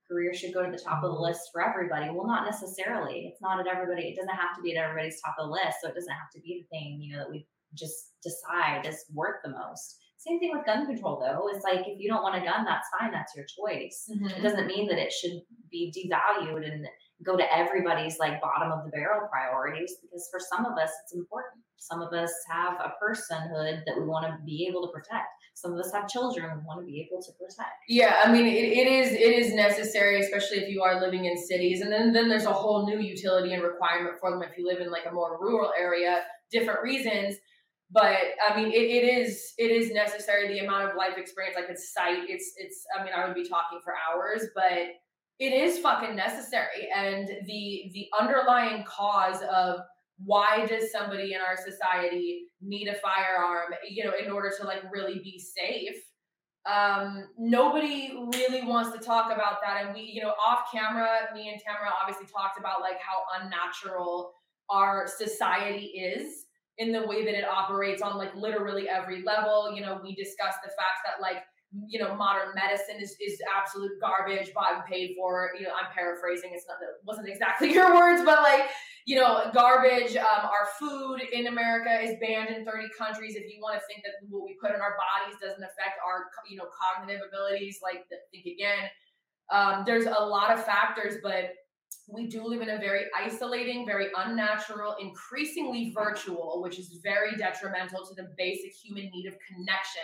career should go to the top of the list for everybody. Well, not necessarily. It's not at everybody. It doesn't have to be at everybody's top of the list. So it doesn't have to be the thing you know that we just decide is worth the most same thing with gun control, though. It's like if you don't want a gun, that's fine. That's your choice. Mm-hmm. It doesn't mean that it should be devalued and go to everybody's like bottom of the barrel priorities because for some of us, it's important. Some of us have a personhood that we want to be able to protect. Some of us have children we want to be able to protect. Yeah, I mean, it, it is it is necessary, especially if you are living in cities, and then then there's a whole new utility and requirement for them if you live in like a more rural area, different reasons but I mean, it, it is it is necessary. The amount of life experience I could cite, it's it's. I mean, I would be talking for hours, but it is fucking necessary. And the the underlying cause of why does somebody in our society need a firearm, you know, in order to like really be safe? um, nobody really wants to talk about that. And we, you know, off camera, me and Tamara obviously talked about like how unnatural our society is in the way that it operates on like literally every level. You know, we discussed the fact that like you know modern medicine is, is absolute garbage bought and paid for you know i'm paraphrasing it's not that wasn't exactly (laughs) your words but like you know garbage um, our food in america is banned in 30 countries. If you want to think that what we put in our bodies doesn't affect our you know cognitive abilities like think again. Um, there's a lot of factors but we do live in a very isolating, very unnatural, increasingly virtual, which is very detrimental to the basic human need of connection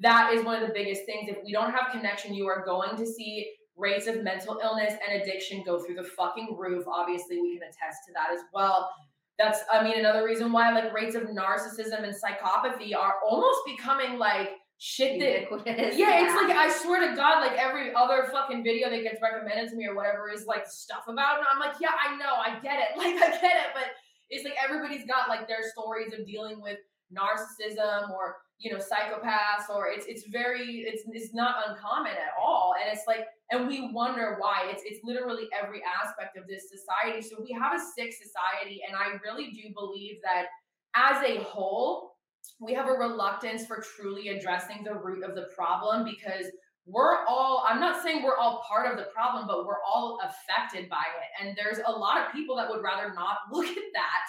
that is one of the biggest things. If we don't have connection, you are going to see rates of mental illness and addiction go through the fucking roof. Obviously, we can attest to that as well. That's, I mean, another reason why like rates of narcissism and psychopathy are almost becoming like shit that yeah, yeah, it's like I swear to God, like every other fucking video that gets recommended to me or whatever is like stuff about, and I'm like, yeah, I know, I get it, (laughs) like I get it, but it's like everybody's got like their stories of dealing with narcissism or you know psychopaths or it's it's very it's it's not uncommon at all. And it's like and we wonder why. It's it's literally every aspect of this society. So we have a sick society and i really do believe that as a whole we have a reluctance for truly addressing the root of the problem because we're all i'm not saying we're all part of the problem but we're all affected by it. And there's a lot of people that would rather not (laughs) look at that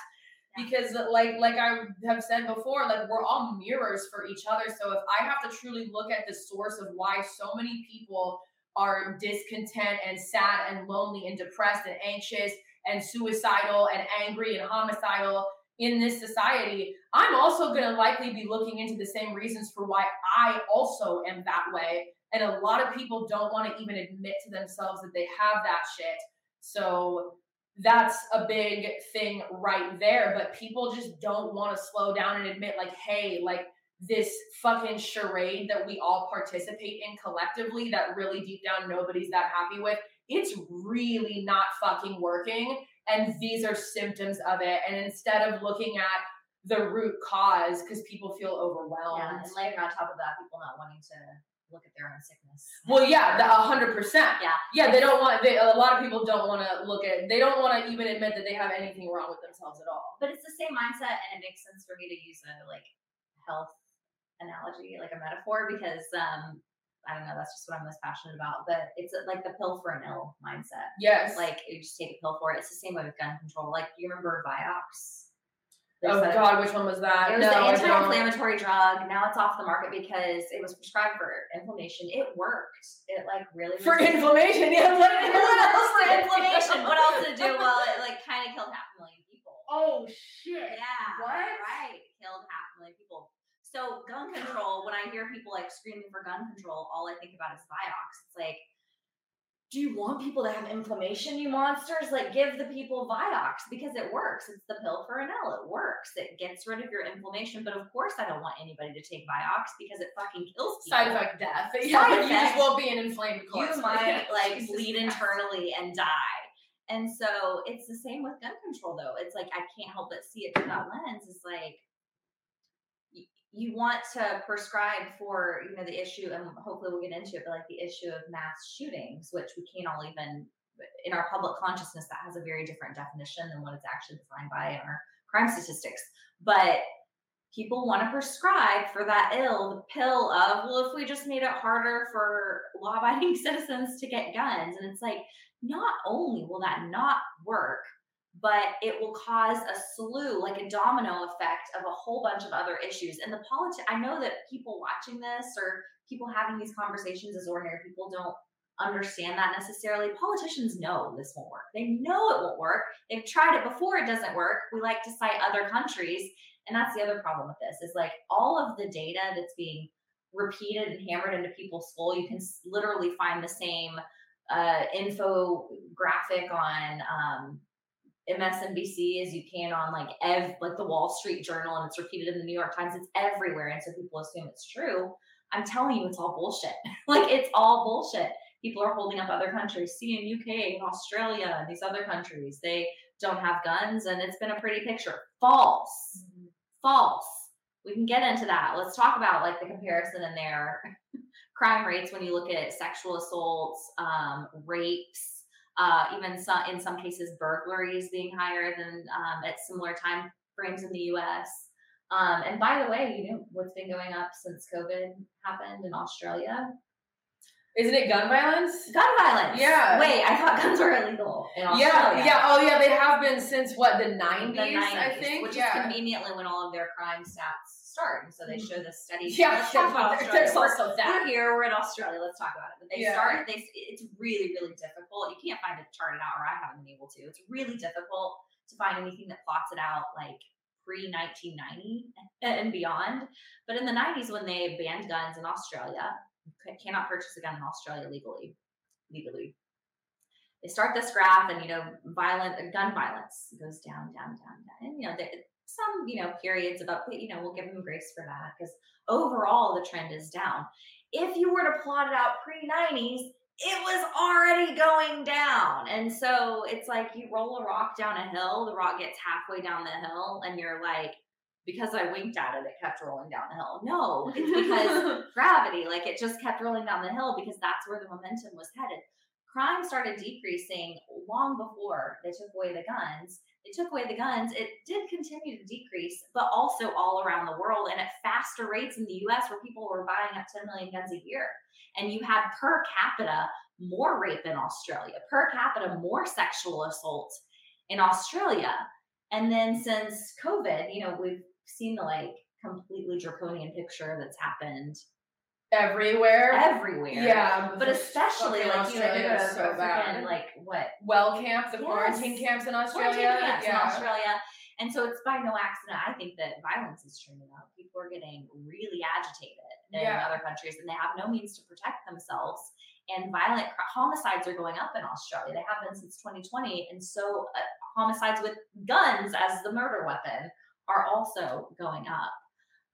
because like like I have said before, like we're all mirrors for each other. So if I have to truly look at the source of why so many people are discontent and sad and lonely and depressed and anxious and suicidal and angry and homicidal in this society, I'm also going to likely be looking into the same reasons for why I also am that way. And a lot of people don't want to even admit to themselves that they have that shit. So that's a big thing right there. But people just don't want to slow down and admit, like, hey, like this fucking charade that we all participate in collectively that really deep down nobody's that happy with, it's really not fucking working. And these are symptoms of it. And instead of looking at the root cause, because people feel overwhelmed. Yeah, and later on top of that, people not wanting to look at their own sickness. Well, yeah, a hundred percent. Yeah, yeah. They don't want. They, a lot of people don't want to look at. They don't want to even admit that they have anything wrong with themselves at all. But it's the same mindset, and it makes sense for me to use a like health analogy, like a metaphor, because um, I don't know. That's just what I'm most passionate about. But it's like the pill for an ill mindset. Yes. Like you just take a pill for it. It's the same way with gun control. Like you remember Vioxx oh God, which one was that? It was no, the anti-inflammatory drug. Now it's off the market because it was prescribed for inflammation. It worked. It like really for inflammation. Yeah, (laughs) what, else for inflammation? What else did it do? Well, it like kind of killed half a million people. Oh shit! Yeah. What? Right. Killed half a million people. So gun control. When I hear people like screaming for gun control, all I think about is Vioxx. It's like do you want people to have inflammation, you monsters? Like, give the people Vioxx because it works. It's the pill for an L. It works. It gets rid of your inflammation. But of course, I don't want anybody to take Vioxx because it fucking kills people. Side effect death. (laughs) Side yeah, effect. You just won't be an inflamed corpse. You (laughs) might like bleed internally and die. And so it's the same with gun control, though. It's like I can't help but see it through that lens. It's like you want to prescribe for you know the issue and hopefully we'll get into it but like the issue of mass shootings which we can't all even in our public consciousness that has a very different definition than what it's actually defined by in our crime statistics. But people want to prescribe for that ill the pill of well if we just made it harder for law-abiding (laughs) citizens to get guns. And it's like not only will that not work but it will cause a slew, like a domino effect of a whole bunch of other issues. And the politics, I know that people watching this or people having these conversations as ordinary people don't understand that necessarily. Politicians know this won't work. They know it won't work. They've tried it before, it doesn't work. We like to cite other countries. And that's the other problem with this is like all of the data that's being repeated and hammered into people's skull, you can literally find the same uh, infographic on um, MSNBC as you can on like ev like the Wall Street Journal and it's repeated in the New York Times. It's everywhere, and so people assume it's true. I'm telling you, it's all bullshit. (laughs) like it's all bullshit. People are holding up other countries. See in UK and Australia and these other countries, they don't have guns, and it's been a pretty picture. False, mm-hmm. false. we can get into that. Let's talk about like the comparison in their (laughs) crime rates when you look at sexual assaults, um, rapes, uh, even some in some cases burglaries being higher than um, at similar time frames in the U.S. Um, and by the way, you know what's been going up since COVID happened in Australia? Isn't it gun violence? Gun violence. Yeah. Wait, I thought guns were illegal in Yeah, Australia. yeah. Oh, yeah. They have been since what the nineties, The 90s, I think. which yeah. is conveniently when all of their crime stats start. And so they hmm. show this study. yeah, Let's talk about there- there's We're- also We're here. We're in Australia. Let's talk about it. But they Yeah. start. They it's really really difficult. You can't find it charted out, or I haven't been able to. It's really difficult to find anything that plots it out like pre 1990 and beyond. But in the 90s, when they banned guns in Australia, you cannot purchase a gun in Australia legally. Legally, they start this graph, and you know, violent gun violence goes down, down, down, down, and you know, some you know periods of up. You know, we'll give them grace for that because overall the trend is down. If you were to plot it out pre 90s, it was already going down. And so it's like you roll a rock down a hill, the rock gets halfway down the hill, and you're like, because I winked at it, it kept rolling down the hill. No, it's because (laughs) gravity, like it just kept rolling down the hill because that's where the momentum was headed. Crime started decreasing long before they took away the guns. They took away the guns. It did continue to decrease, but also all around the world and at faster rates in the US where people were buying up 10 million guns a year. And you had per capita more rape in Australia, per capita more sexual assault in Australia. And then since COVID, you know, we've seen the like completely draconian picture that's happened Everywhere. everywhere. Yeah, But especially like you know, Australia is so so bad. like what well camp, the Yes. quarantine camps in Australia. quarantine camps in. Australia. And so it's by no accident. I think that violence is trending up. People are getting really agitated in Yeah. other countries, and they have no means to protect themselves. And violent homicides are going up in Australia. They have been since 2020, and so uh, homicides with guns as the murder weapon are also going up.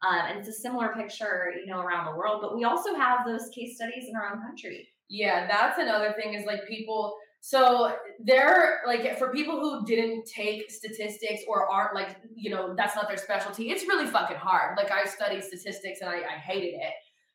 Um, and it's a similar picture, you know, around the world. But we also have those case studies in our own country. Yeah, that's another thing is like people. So they're like for people who didn't take statistics or aren't like you know that's not their specialty. It's really fucking hard. Like I studied statistics and I, I hated it,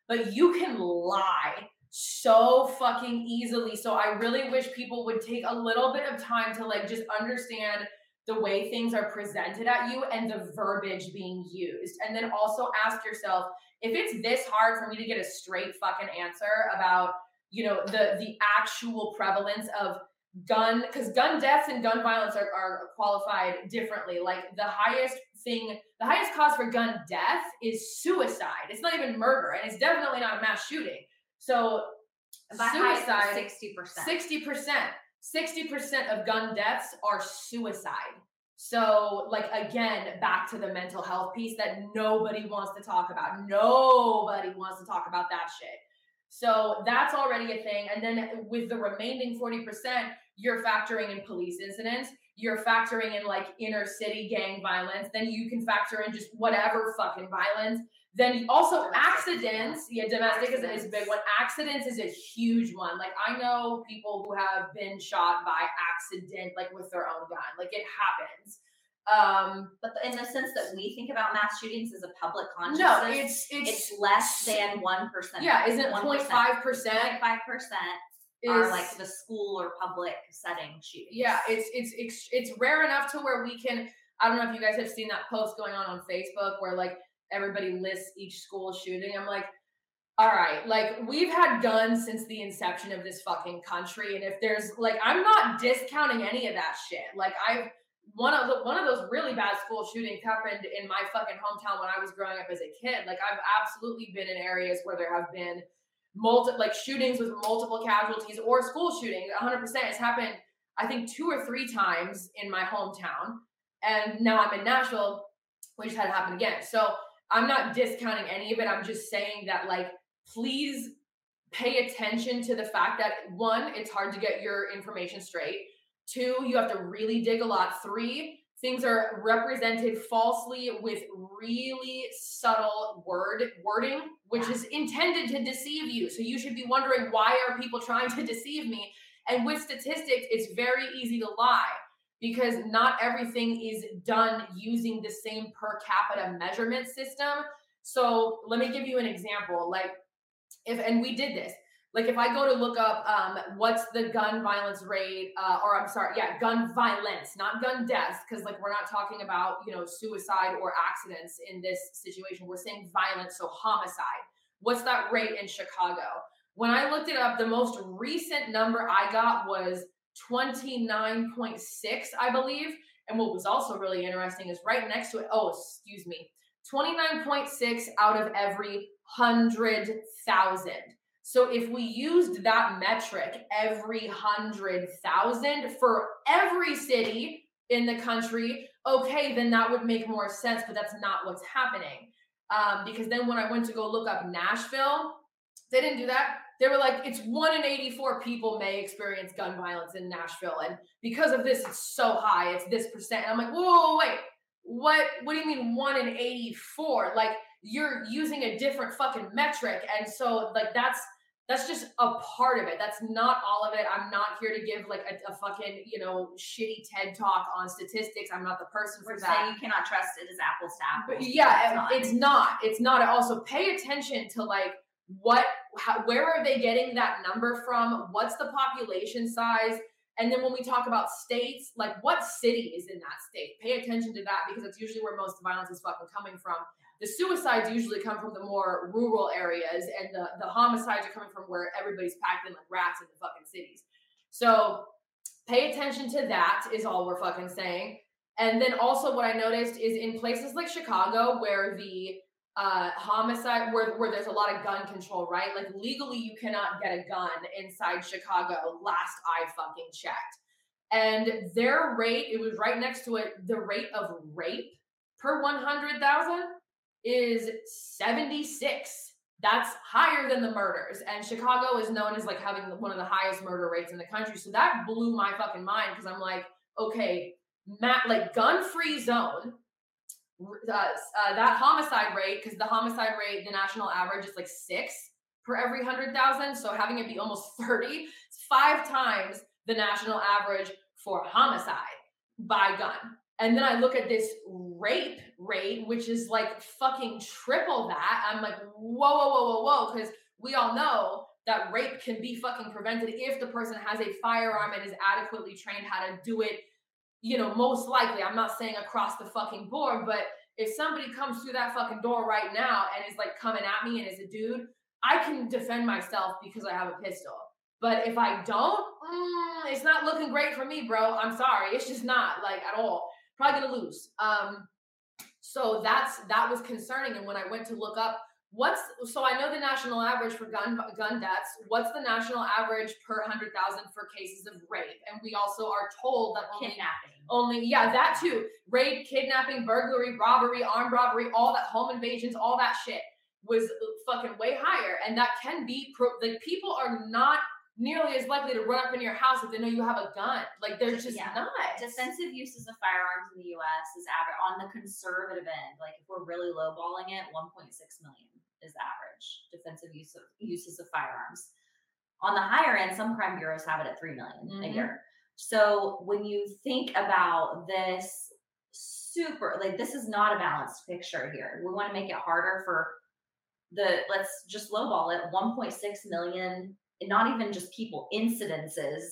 but you can lie so fucking easily. So I really wish people would take a little bit of time to like just understand the way things are presented at you and the verbiage being used, and then also ask yourself if it's this hard for me to get a straight fucking answer about you know the the actual prevalence of gun because gun deaths and gun violence are, are qualified differently. Like the highest thing the highest cause for gun death is suicide. It's not even murder and it's definitely not a mass shooting. So By suicide sixty percent. 60% 60% of gun deaths are suicide. So like again back to the mental health piece that nobody wants to talk about. Nobody wants to talk about that shit. So that's already a thing. And then with the remaining 40% you're factoring in police incidents. You're factoring in like inner city gang violence. Then you can factor in just whatever fucking violence then also accidents. Yeah domestic is, is a big Accidents. one. Accidents is a huge one. Like i know people who have been shot by accident like with their own gun. Like it happens. Um But in the sense that we think about mass shootings as a public consciousness, no it's it's, it's less than one percent. yeah isn't 0.5 0.5 percent. percent? Are like the school or public setting shootings. yeah it's it's it's it's rare enough to where we can i don't know if you guys have seen that post going on on facebook where like everybody lists each school shooting i'm like all right like we've had guns since the inception of this fucking country and if there's like i'm not discounting any of that shit like i've one of the one of those really bad school shootings happened in my fucking hometown when i was growing up as a kid like i've absolutely been in areas where there have been multi like shootings with multiple casualties or school shootings 100% it's happened I think two or three times in my hometown. And now I'm in Nashville, which had happened again. So I'm not discounting any of it. I'm just saying that, like, please pay attention to the fact that one, it's hard to get your information straight. Two, you have to really dig a lot. Three, things are represented falsely with really subtle word wording, which is intended to deceive you. So you should be wondering why are people trying to (laughs) deceive me? And with statistics, it's very easy to lie. Because not everything is done using the same per capita measurement system. So let me give you an example. Like if and we did this. Like if I go to look up um, what's the gun violence rate, uh, or I'm sorry, yeah, gun violence, not gun deaths, because like we're not talking about you know suicide or accidents in this situation. We're saying violence, so homicide. What's that rate in Chicago? When I looked it up, the most recent number I got was 29.6, I believe. And what was also really interesting is right next to it, oh, excuse me, 29.6 out of every 100,000. So if we used that metric every 100,000 for every city in the country, okay, then that would make more sense, but that's not what's happening. Um, because then when I went to go look up Nashville, they didn't do that. They were like, it's one in 84 people may experience gun violence in Nashville. And because of this, it's so high. It's this percent. And I'm like, whoa, whoa, wait. What what do you mean one in 84? Like you're using a different fucking metric. And so like that's that's just a part of it. That's not all of it. I'm not here to give like a, a fucking, you know, shitty TED talk on statistics. I'm not the person for We're that. saying you cannot trust it as apples to apples. But yeah, It's not. it's not. It's not. Also, pay attention to like what, how, where are they getting that number from? What's the population size? And then when we talk about states, like what city is in that state? Pay attention to that because that's usually where most violence is fucking coming from. The suicides usually come from the more rural areas, and the, the homicides are coming from where everybody's packed in like rats in the fucking cities. So pay attention to that, is all we're fucking saying. And then also, what I noticed is in places like Chicago, where the uh, homicide, where where there's a lot of gun control, right? Like legally, you cannot get a gun inside Chicago. Last I fucking checked, and their rate, it was right next to it. The rate of rape per one hundred thousand is seventy six. That's higher than the murders, and Chicago is known as like having one of the highest murder rates in the country. So that blew my fucking mind because I'm like, okay, Matt, like gun-free zone uh, uh, that homicide rate, because the homicide rate, the national average is like six per every hundred thousand. So having it be almost (laughs) 30, it's five times the national average for homicide by gun. And then I look at this rape rate, which is like fucking triple that. I'm like, whoa, whoa, whoa, whoa, whoa, because we all know that rape can be fucking prevented if the person has a firearm and is adequately trained how to do it you know, most likely, I'm not saying across the fucking board, but if somebody comes through that fucking door right now and is like coming at me and is a dude, I can defend myself because I have a pistol. But if I don't, mm, it's not looking great for me, bro. I'm sorry. It's just not like at all. Probably gonna lose. Um, so that's that was concerning. And when I went to look up what's so I know the national average for gun gun deaths. What's the national average per hundred thousand for cases of rape? And we also are told that only kidnapping. only yeah that too rape kidnapping burglary robbery armed robbery all that home invasions all that shit was fucking way higher and that can be pro- like people are not nearly as likely to run up in your house if they know you have a gun like they're just Yeah. not Defensive uses of firearms in the U.S. is average on the conservative end. Like if we're really lowballing it, 1.6 million is the average defensive use of uses of firearms. On the higher end, some crime bureaus have it at three million Mhm. a year. So when you think about this super, like this is not a balanced picture here. We want to make it harder for the let's just lowball it 1.6 million not even just people incidences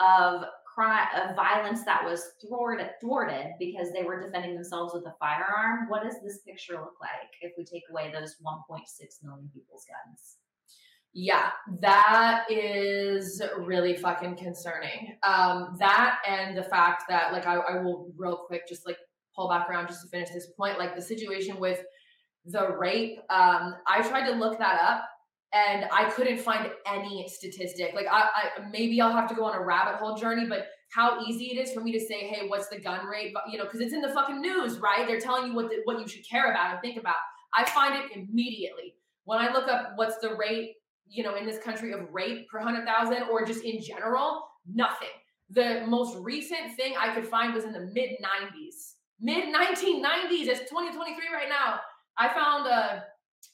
of crime of violence that was thwarted thwarted because they were defending themselves with a firearm what does this picture look like if we take away those 1.6 million people's guns Yeah, that is really fucking concerning. Um, that and the fact that, like, I, I will real quick just like pull back around just to finish this point. Like the situation with the rape, um, I tried to look that up and I couldn't find any statistic. Like, I, I maybe I'll have to go on a rabbit hole journey, but how easy it is for me to say, hey, what's the gun rate? But you know, because it's in the fucking news, right? They're telling you what the, what you should care about and think about. I find it immediately when I look up what's the rate you know, in this country of rape per hundred thousand or just in general, nothing. The most recent thing I could find was in the mid 90s, mid 1990s. It's 2023 right now. I found uh,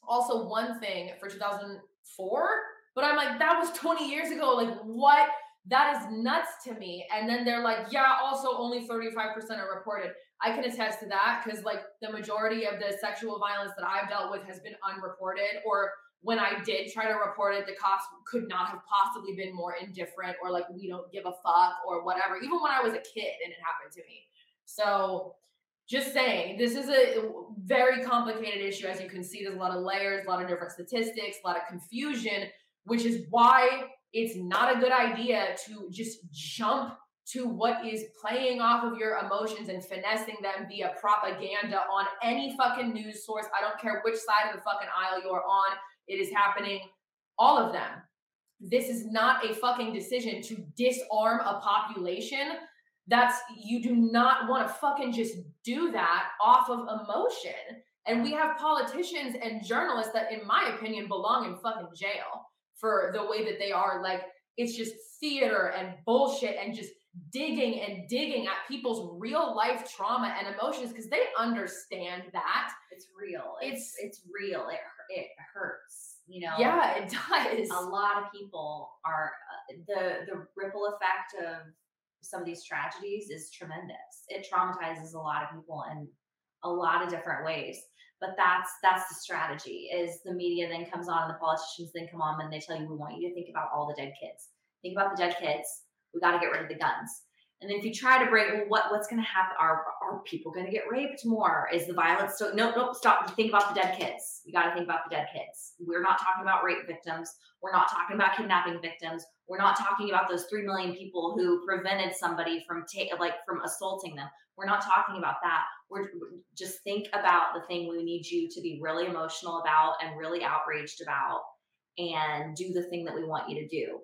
also one thing for 2004, but I'm like, that was 20 years ago. Like, what? That is nuts to me. And then they're like, yeah, also only 35% are reported. I can attest to that because, like, the majority of the sexual violence that I've dealt with has been unreported. Or when I did try to report it, the cops could not have possibly been more indifferent or like, we don't give a fuck or whatever, even when I was a kid and it happened to me. So, just saying, this is a very complicated issue. As you can see, there's a lot of layers, a lot of different statistics, a lot of confusion, which is why it's not a good idea to just jump to what is playing off of your emotions and finessing them via propaganda on any fucking news source. I don't care which side of the fucking aisle you're on, it is happening. All of them. This is not a fucking decision to disarm a population. That's you do not want to fucking just do that off of emotion. And we have politicians and journalists that, in my opinion, belong in fucking jail for the way that they are. Like, it's just theater and bullshit and just digging and digging at people's real life trauma and emotions because they understand that it's real. It's it's, it's real. It it hurts. You know. Yeah, it (laughs) does. A lot of people are uh, the the ripple effect of some of these tragedies is tremendous. It traumatizes a lot of people in a lot of different ways. But that's that's the strategy. Is the media then comes on and the politicians then come on and they tell you we want you to think about all the dead kids. Think about the dead kids we got to get rid of the guns. And then if you try to break, well, what what's going to happen? Are are people going to get raped more? Is the violence so? Nope, nope. Stop. Think about the dead kids. You got to think about the dead kids. We're not talking about rape victims. We're not talking about kidnapping victims. We're not talking about those three million people who prevented somebody from ta- like from assaulting them. We're not talking about that. We're just think about the thing we need you to be really emotional about and really outraged about, and do the thing that we want you to do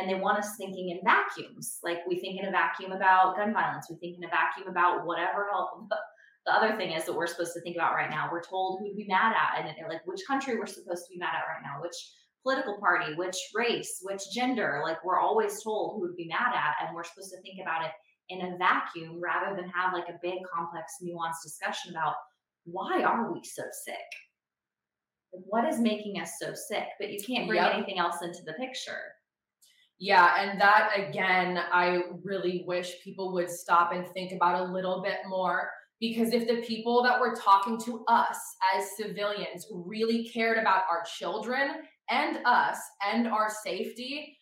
and they want us thinking in vacuums. Like we think in a vacuum about gun violence, we think in a vacuum about whatever else. (laughs) The other thing is that we're supposed to think about right now. We're told who to be mad at, and like which country we're supposed to be mad at right now, which political party, which race, which gender. Like we're always told who to be mad at, and we're supposed to think about it in a vacuum rather than have like a big, complex, nuanced discussion about why are we so sick? What is making us so sick? But you can't bring yep. anything else into the picture. Yeah, and that again, I really wish people would stop and think about a little bit more because if the people that were talking to us as civilians really cared about our children and us and our safety,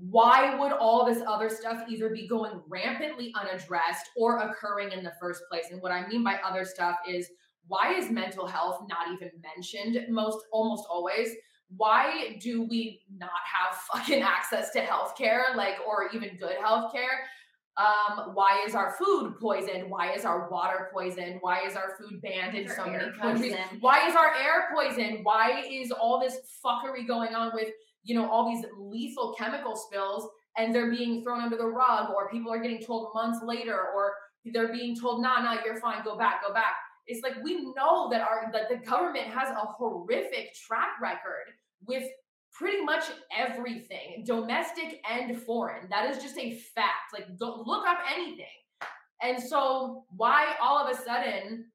why would all this other stuff either be going rampantly unaddressed or occurring in the first place? And what I mean by other stuff is why is mental health not even mentioned most almost always? Why do we not have (laughs) fucking access to healthcare, like, or even good healthcare? Um, why is our food poisoned? Why is our water poisoned? Why is our food banned in so many countries? Poisoned. Why is our air poisoned? Why is all this fuckery going on with, you know, all these lethal chemical spills and they're being thrown under the rug or people are getting told months later or they're being told, nah, nah, you're fine, go back, go back. It's like we know that our that the government has a horrific track record with pretty much everything, domestic and foreign. That is just a fact. Like don't look up anything. And so why all of a sudden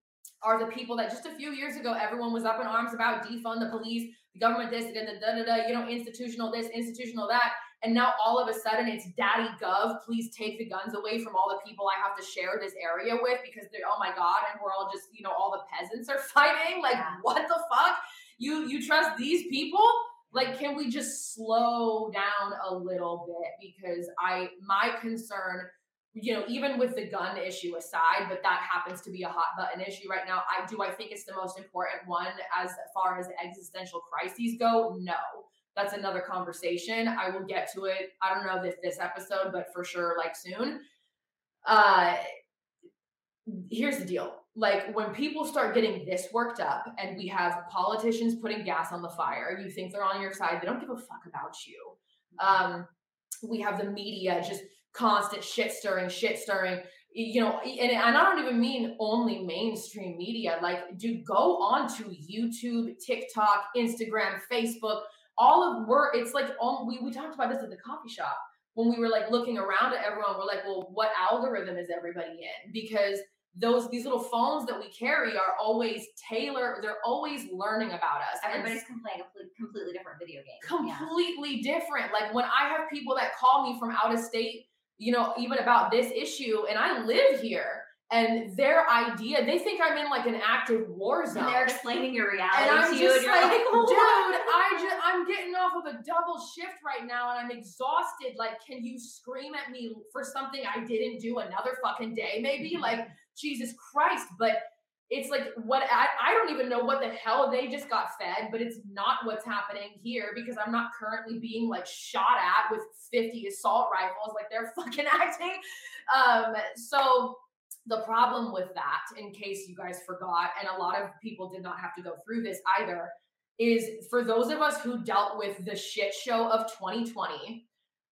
are the people that just a few years ago everyone was up in arms about defund the police, the government this, da, da, da, da, you know, institutional this, institutional that. And now all of a sudden it's daddy gov, please take the guns away from all the people I have to share this area with because they're, oh my God, and we're all just, you know, all the peasants are (laughs) fighting. Like, what the fuck? You you trust these people? Like, can we just slow down a little bit? Because I my concern you know, even with the gun issue aside, but that happens to be a hot button issue right now. I do I think it's the most important one as far as existential crises go. No, that's another conversation. I will get to it. I don't know if this episode, but for sure, like soon. Uh, here's the deal. Like when people start getting this worked up, and we have politicians putting gas on the fire, you think they're on your side. They don't give a fuck about you. Um, we have the media just constant shit stirring, shit stirring you know, and, and I don't even mean only mainstream media. Like, dude go on to YouTube, TikTok, Instagram, Facebook all of work, it's like all we, we talked about this at the coffee shop when we were like looking around at everyone, we're like, well, what algorithm is everybody in? Because those these little phones that we carry are always tailored they're always learning about us Everybody's playing a completely different video game. Yeah. completely different. Like when I have people that call me from out of state, you know, even about this issue, and I live here, and their idea, they think I'm in like an active war zone. And they're explaining your reality and I'm to you, just and you're like, like, dude, I just I'm getting off of a double shift right now, and I'm exhausted. Like, can you scream at me for something I didn't do another fucking day? Maybe like Jesus Christ, but it's like what I, I don't even know what the hell they just got fed, but it's not what's happening here because I'm not currently being like shot at with 50 assault rifles like they're (laughs) fucking acting. Um, so the problem with that, in case you guys forgot, and a lot of people did not have to go through this either, is for those of us who dealt with the shit show of 2020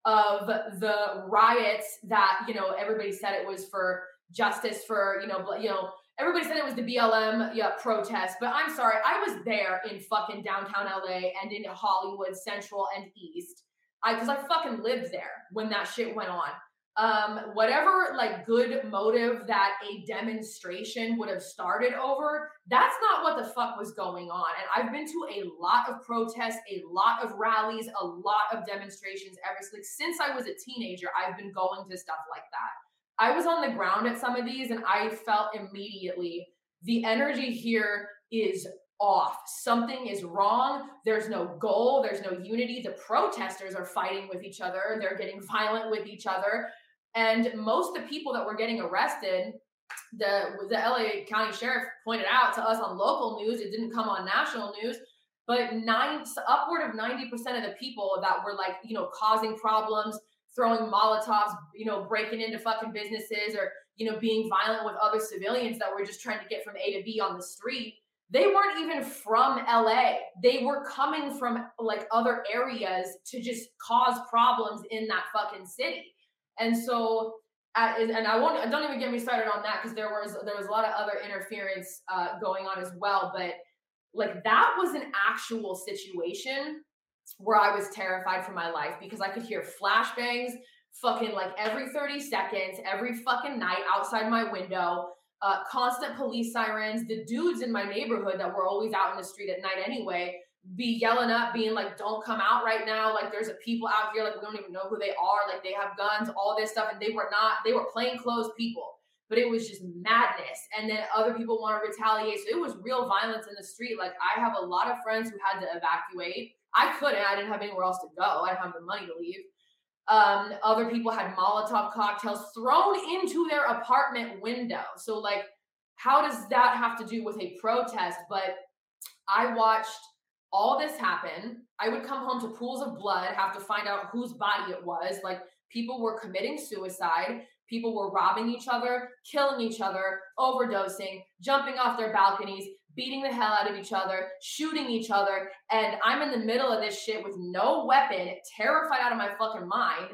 of the riots that you know everybody said it was for justice for you know you know everybody said it was the BLM yeah protest but I'm sorry I was there in fucking downtown LA and in Hollywood Central and East. I because I fucking lived there when that shit went on um whatever like good motive that a demonstration would have started over that's not what the fuck was going on and i've been to a lot of protests a lot of rallies a lot of demonstrations ever like since i was a teenager i've been going to stuff like that i was on the ground at some of these and i felt immediately the energy here is off. Something is wrong. There's no goal. There's no unity. The protesters are fighting with each other. They're getting violent with each other. And most of the people that were getting arrested, the the LA County Sheriff pointed out to us on local news. It didn't come on national news. But nine upward of 90% of the people that were like, you know, causing problems, throwing Molotovs, you know, breaking into fucking businesses or, you know, being violent with other civilians that were just trying to get from A to B on the street they weren't even from LA. They were coming from like other areas to just cause problems in that fucking city. And so, at, and I won't, don't even get me started on that because there was there was a lot of other interference uh, going on as well. But like that was an actual situation where I was terrified for my life because I could hear flashbangs fucking like every 30 seconds, every fucking night outside my window uh, constant police sirens. The dudes in my neighborhood that were always out in the street at night anyway be yelling up, being like, "Don't come out right now!" Like there's a people out here, like we don't even know who they are. Like they have guns, all this stuff, and they were not. They were plainclothes people, but it was just madness. And then other people want to retaliate, so it was real violence in the street. Like I have a lot of friends who had to evacuate. I couldn't. I didn't have anywhere else to go. I didn't have the money to leave. Um, other people had Molotov cocktails thrown into their apartment window. So, like, how does that have to do with a protest? But I watched all this happen. I would come home to pools of blood, have to find out whose body it was. Like, people were committing suicide. People were robbing each other, killing each other, overdosing, jumping off their balconies, beating the hell out of each other, shooting each other, and I'm in the middle of this shit with no weapon, terrified out of my fucking mind.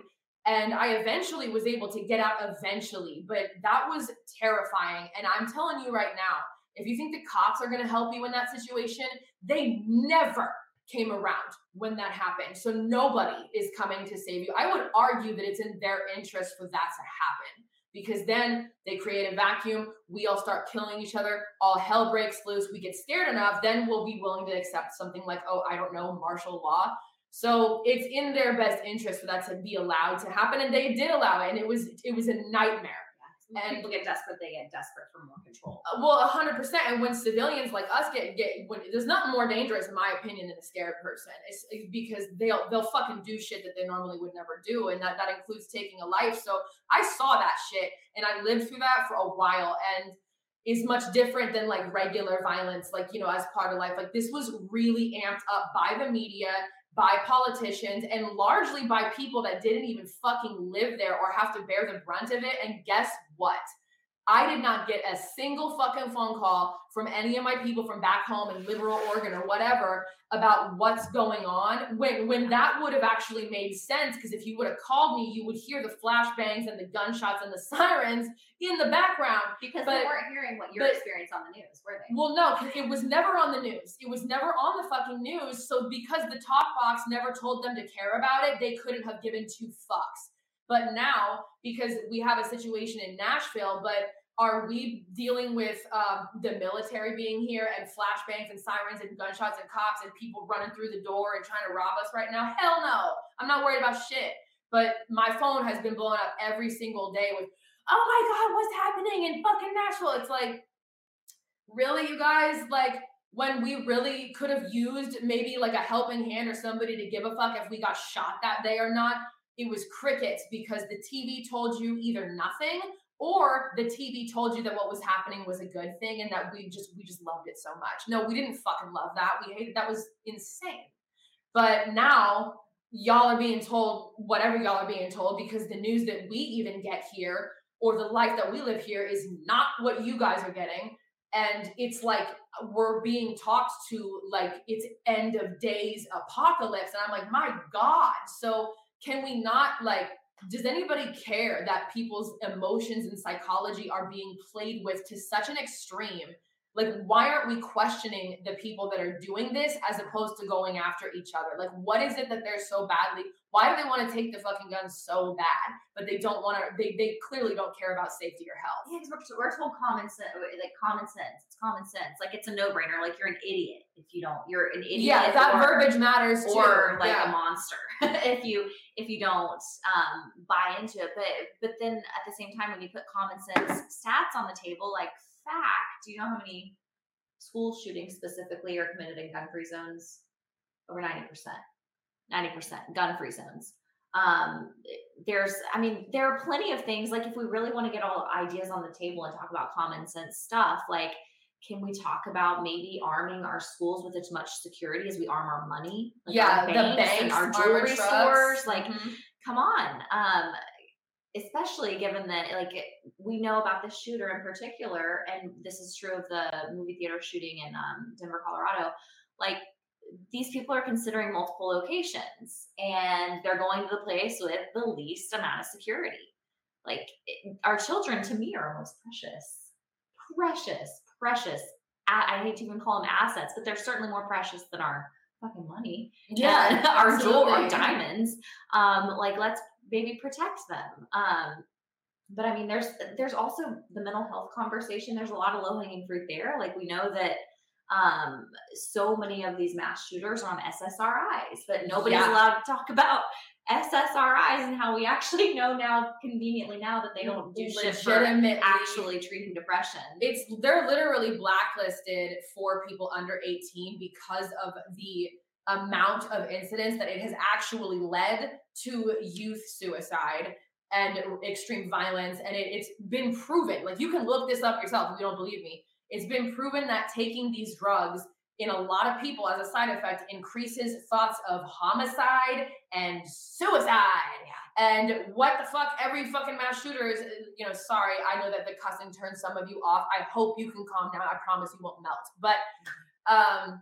And I eventually was able to get out eventually, but that was terrifying. And I'm telling you right now, if you think the cops are going to help you in that situation, they never came around when that happened. So nobody is coming to save you. I would argue that it's in their interest for that to happen because then they create a vacuum. We all start killing each other. All hell breaks loose. We get scared enough. Then we'll be willing to accept something like, oh, I don't know, martial law. So it's in their best interest for that to be allowed to happen, and they did allow it, and it was it was a nightmare. And- people get desperate, they get desperate for more control. Uh, Well, a hundred percent. And when civilians like us get get when there's nothing more dangerous, in my opinion, than a scared person. It's, it's because they'll they'll fucking do shit that they normally would never do, and that that includes taking a life. So I saw that shit, and I lived through that for a while, and is much different than like regular violence, like you know, as part of life. Like this was really amped up by the media. By politicians and largely by people that didn't even fucking live there or have to bear the brunt of it. And guess what? I did not get a single fucking phone call from any of my people from back home in liberal Oregon or whatever about what's going on when when that would have actually made sense because if you would have called me you would hear the flashbangs and the gunshots and the (laughs) sirens in the background Because But- they weren't hearing what your but- experience on the news, were they? well, no, it was never on the news. It was never on the fucking news. So because the talk box never told them to care about it, they couldn't have given two fucks. But now, because we have a situation in Nashville, but are we dealing with um, the military being here and flashbangs and sirens and gunshots and cops and people running through the door and trying to rob us right now? Hell no. I'm not worried about shit. But my phone has been blowing up every single day with, oh my God, what's happening in fucking Nashville? It's like, really, you guys? Like, when we really could have used maybe like a helping hand or somebody to give a fuck if we got shot that day or not, it was crickets because the TV told you either nothing or the TV told you that what was happening was a good thing and that we just we just loved it so much. No, we didn't fucking love that. We hated that was insane. But now y'all are being told whatever y'all are being told because the news that we even get here or the life that we live here is not what you guys are getting and it's like we're being talked to like it's end of days apocalypse and i'm like my god so can we not like does anybody care that people's emotions and psychology are being played with to such an extreme like why aren't we questioning the people that are doing this as opposed to going after each other like what is it that they're so badly why do they want to take the fucking gun so bad but they don't want to they, they clearly don't care about safety or health yeah because we're, we're told common sense like common sense it's common sense like it's a no-brainer like you're an idiot if you don't you're an idiot yeah that or, verbiage matters too. or like yeah. a monster (laughs) if you if you don't um buy into it but but then at the same time when you put common sense stats on the table like fact, do you know how many school shootings specifically are committed in gun free zones? Over 90%. 90% gun free zones. Um, there's, I mean, there are plenty of things. Like, if we really want to get all ideas on the table and talk about common sense stuff, like, can we talk about maybe arming our schools with as much security as we arm our money? Like yeah, our banks the banks, our jewelry stores. Like, mm-hmm. come on. Um, especially given that like we know about the shooter in particular and this is true of the movie theater shooting in um, denver colorado like these people are considering multiple locations and they're going to the place with the least amount of security. Like it, our children to me are most precious. Precious precious. I, I hate to even call them assets but they're certainly more precious than our fucking money. Yeah (laughs) our jewelry our diamonds. Um like let's maybe protect them. Um, but I mean, there's there's also the mental health conversation. There's a lot of low hanging fruit there. Like we know that um, so many of these mass shooters are on SSRIs, but nobody's yeah. allowed to talk about SSRIs and how we actually know now conveniently now that they don't do for actually treating depression. It's they're literally blacklisted for people under 18 because of the amount of incidents that it has actually led to youth suicide and extreme violence. And it, it's been proven, like you can look this up yourself if you don't believe me. It's been proven that taking these drugs in a lot of people as a side effect increases thoughts of homicide and suicide. And what the fuck? Every fucking mass shooter is, you know, sorry, I know that the cussing turns some of you off. I hope you can calm down. I promise you won't melt. But um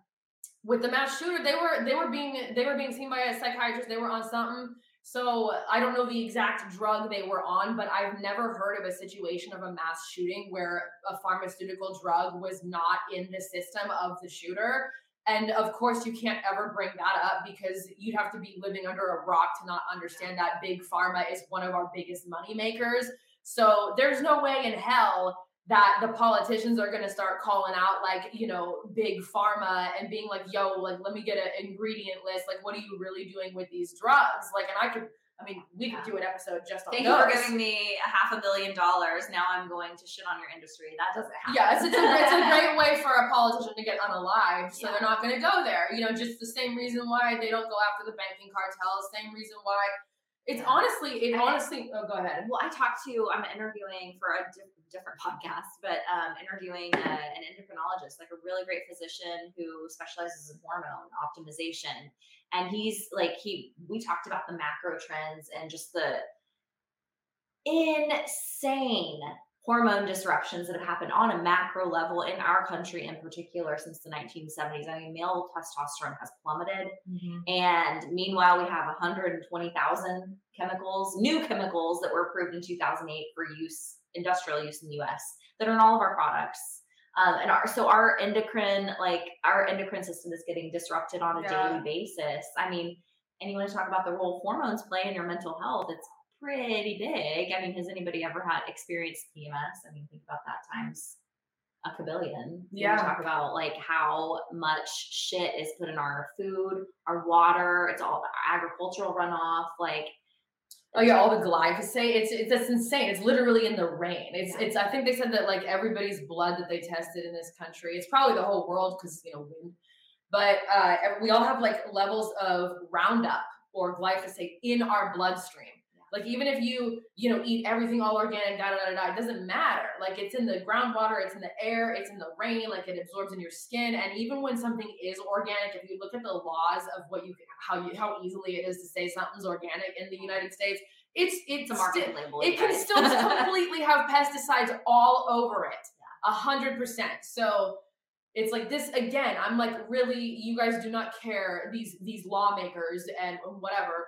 with the mass shooter, they were they were being they were being seen by a psychiatrist. They were on something. So I don't know the exact drug they were on, but I've never heard of a situation of a mass shooting where a pharmaceutical drug was not in the system of the shooter. And of course, you can't ever bring that up because you'd have to be living under a rock to not understand that big pharma is one of our biggest money makers. So there's no way in hell that the politicians are going to start calling out like you know big pharma and being like yo like let me get an ingredient list. Like what are you really doing with these drugs? Like and i could i mean we could do an episode just on thank those. you for giving me a half a billion dollars. Now i'm going to shit on your industry. That doesn't happen. Yeah it's, it's, a, it's a (laughs) great way for a politician to get unalived so yeah. they're not going to go there. You know just the same reason why they don't go after the banking cartels same reason why it's honestly, it honestly. Oh, go ahead. Well, I talked to. I'm interviewing for a di- different podcast, but um, interviewing a, an endocrinologist, like a really great physician who specializes in hormone optimization, and he's like he. We talked about the macro trends and just the insane hormone disruptions that have happened on a macro level in our country in particular since the 1970s. I mean, male testosterone has plummeted. Mm-hmm. And meanwhile, we have 120,000 chemicals, new chemicals that were approved in 2008 for use, industrial use in the US, that are in all of our products. Um, and our, so our endocrine, like our endocrine system is getting disrupted on a yeah. daily basis. I mean, and you want to talk about the role hormones play in your mental health, it's pretty big. I mean, has anybody ever had experienced PMS? I mean, think about that times a kabillion. Yeah. We talk about like how much shit is put in our food, our water. It's all agricultural runoff. Like Oh yeah, all the glyphosate. It's it's that's insane. It's literally in the rain. It's Yeah. it's. I think they said that like everybody's blood that they tested in this country. It's probably the whole world because you know wind. But uh, we all have like levels of Roundup or glyphosate in our bloodstream. Like even if you you know eat everything all organic, da da da da, it doesn't matter. Like it's in the groundwater, it's in the air, it's in the rain. Like it absorbs in your skin. And even when something is organic, if you look at the laws of what you how you how easily it is to say something's organic in the United States, it's it's, a market sti- label. it can still (laughs) completely have pesticides all over it a hundred percent so it's like this again i'm like really you guys do not care these these lawmakers and whatever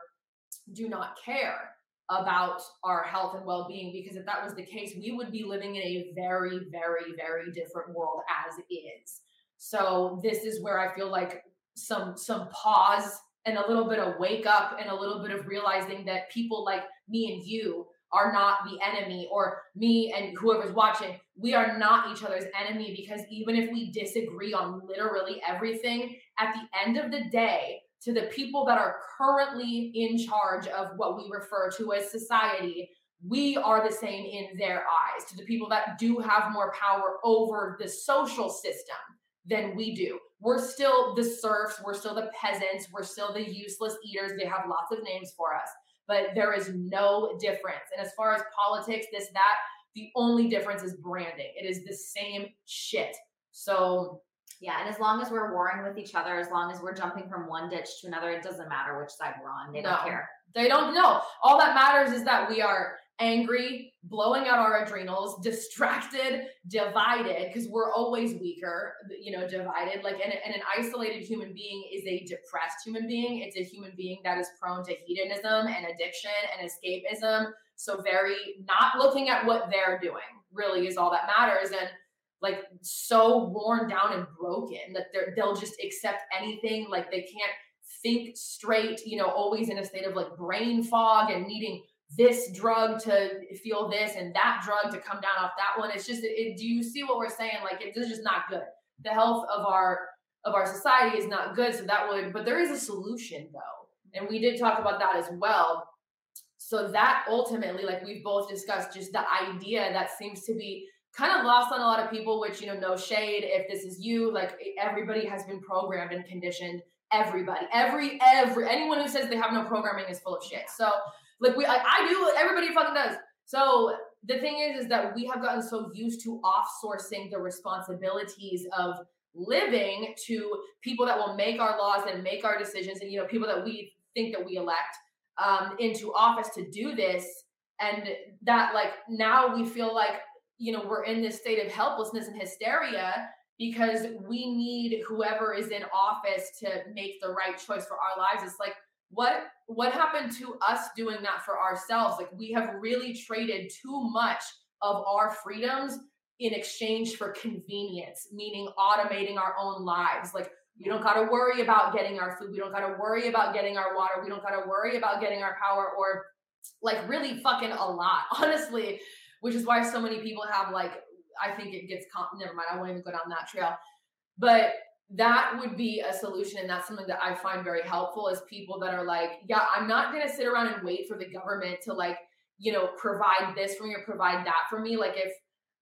do not care about our health and well-being because if that was the case we would be living in a very very very different world as is. So this is where i feel like some some pause and a little bit of wake up and a little bit of realizing that people like me and you are not the enemy or me and whoever's watching we are not each other's enemy because even if we disagree on literally everything at the end of the day to the people that are currently in charge of what we refer to as society we are the same in their eyes to the people that do have more power over the social system than we do we're still the serfs we're still the peasants we're still the useless eaters they have lots of names for us but there is no difference. And as far as politics, this, that, the only difference is branding. It is the same shit. So Yeah, and as long as we're warring with each other, as long as we're jumping from one ditch to another, it doesn't matter which side we're on. They No. don't care. they don't know. All that matters is that we are angry, blowing out our adrenals, (laughs) distracted, divided, because we're always weaker, you know, divided. Like, and, and an isolated human being is a depressed human being. It's a human being that is prone to hedonism and addiction and escapism. So, very not looking at what they're doing really is all that matters. And like so worn down and broken that they're they'll just accept anything like they can't think straight you know always in a state of like brain fog and needing this drug to feel this and that drug to come down off that one. It's just it, do you see what we're saying? Like it's just not good. The health of our of our society is not good so that would but there is a solution though and we did talk about that as well. So that ultimately like we've both discussed just the idea that seems to be kind of lost on a lot of people which you know no shade if this is you like everybody has been programmed and conditioned everybody every every anyone who says they have no programming is full of shit. So like we like i do everybody fucking does. So the thing is is that we have gotten so used to off-sourcing the responsibilities of living to people that will make our laws and make our decisions and you know people that we think that we elect um, into office to do this. And that like now we feel like you know we're in this state of helplessness and hysteria because we need whoever is in office to make the right choice for our lives. It's like what what happened to us doing that for ourselves? Like we have really traded too much of our freedoms in exchange for convenience meaning automating our own lives. Like we don't got to worry about getting our food. We don't got to worry about getting our water. We don't got to worry about getting our power or like really fucking a lot. (laughs) Honestly which is why so many people have like I think it gets comp- never mind I won't even go down that trail. But that would be a solution and that's something that I find very helpful is people that are like yeah I'm not to sit around and wait for the government to like you know provide this for me or provide that for me. Like if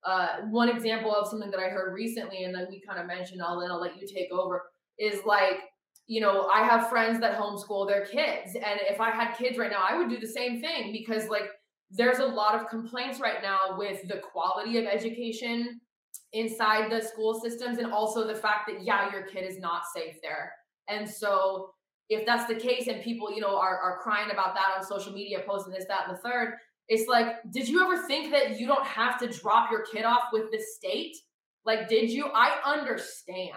uh, one example of something that I heard recently and then we kind of mentioned I'll then I'll let you take over is like you know I have friends that homeschool their kids and if I had kids right now I would do the same thing because like there's a lot of complaints right now with the quality of education inside the school systems and also the fact that yeah your kid is not safe there and so if that's the case and people you know are, are crying about that on social media posting this that and the third it's like did you ever think that you don't have to drop your kid off with the state like did you i understand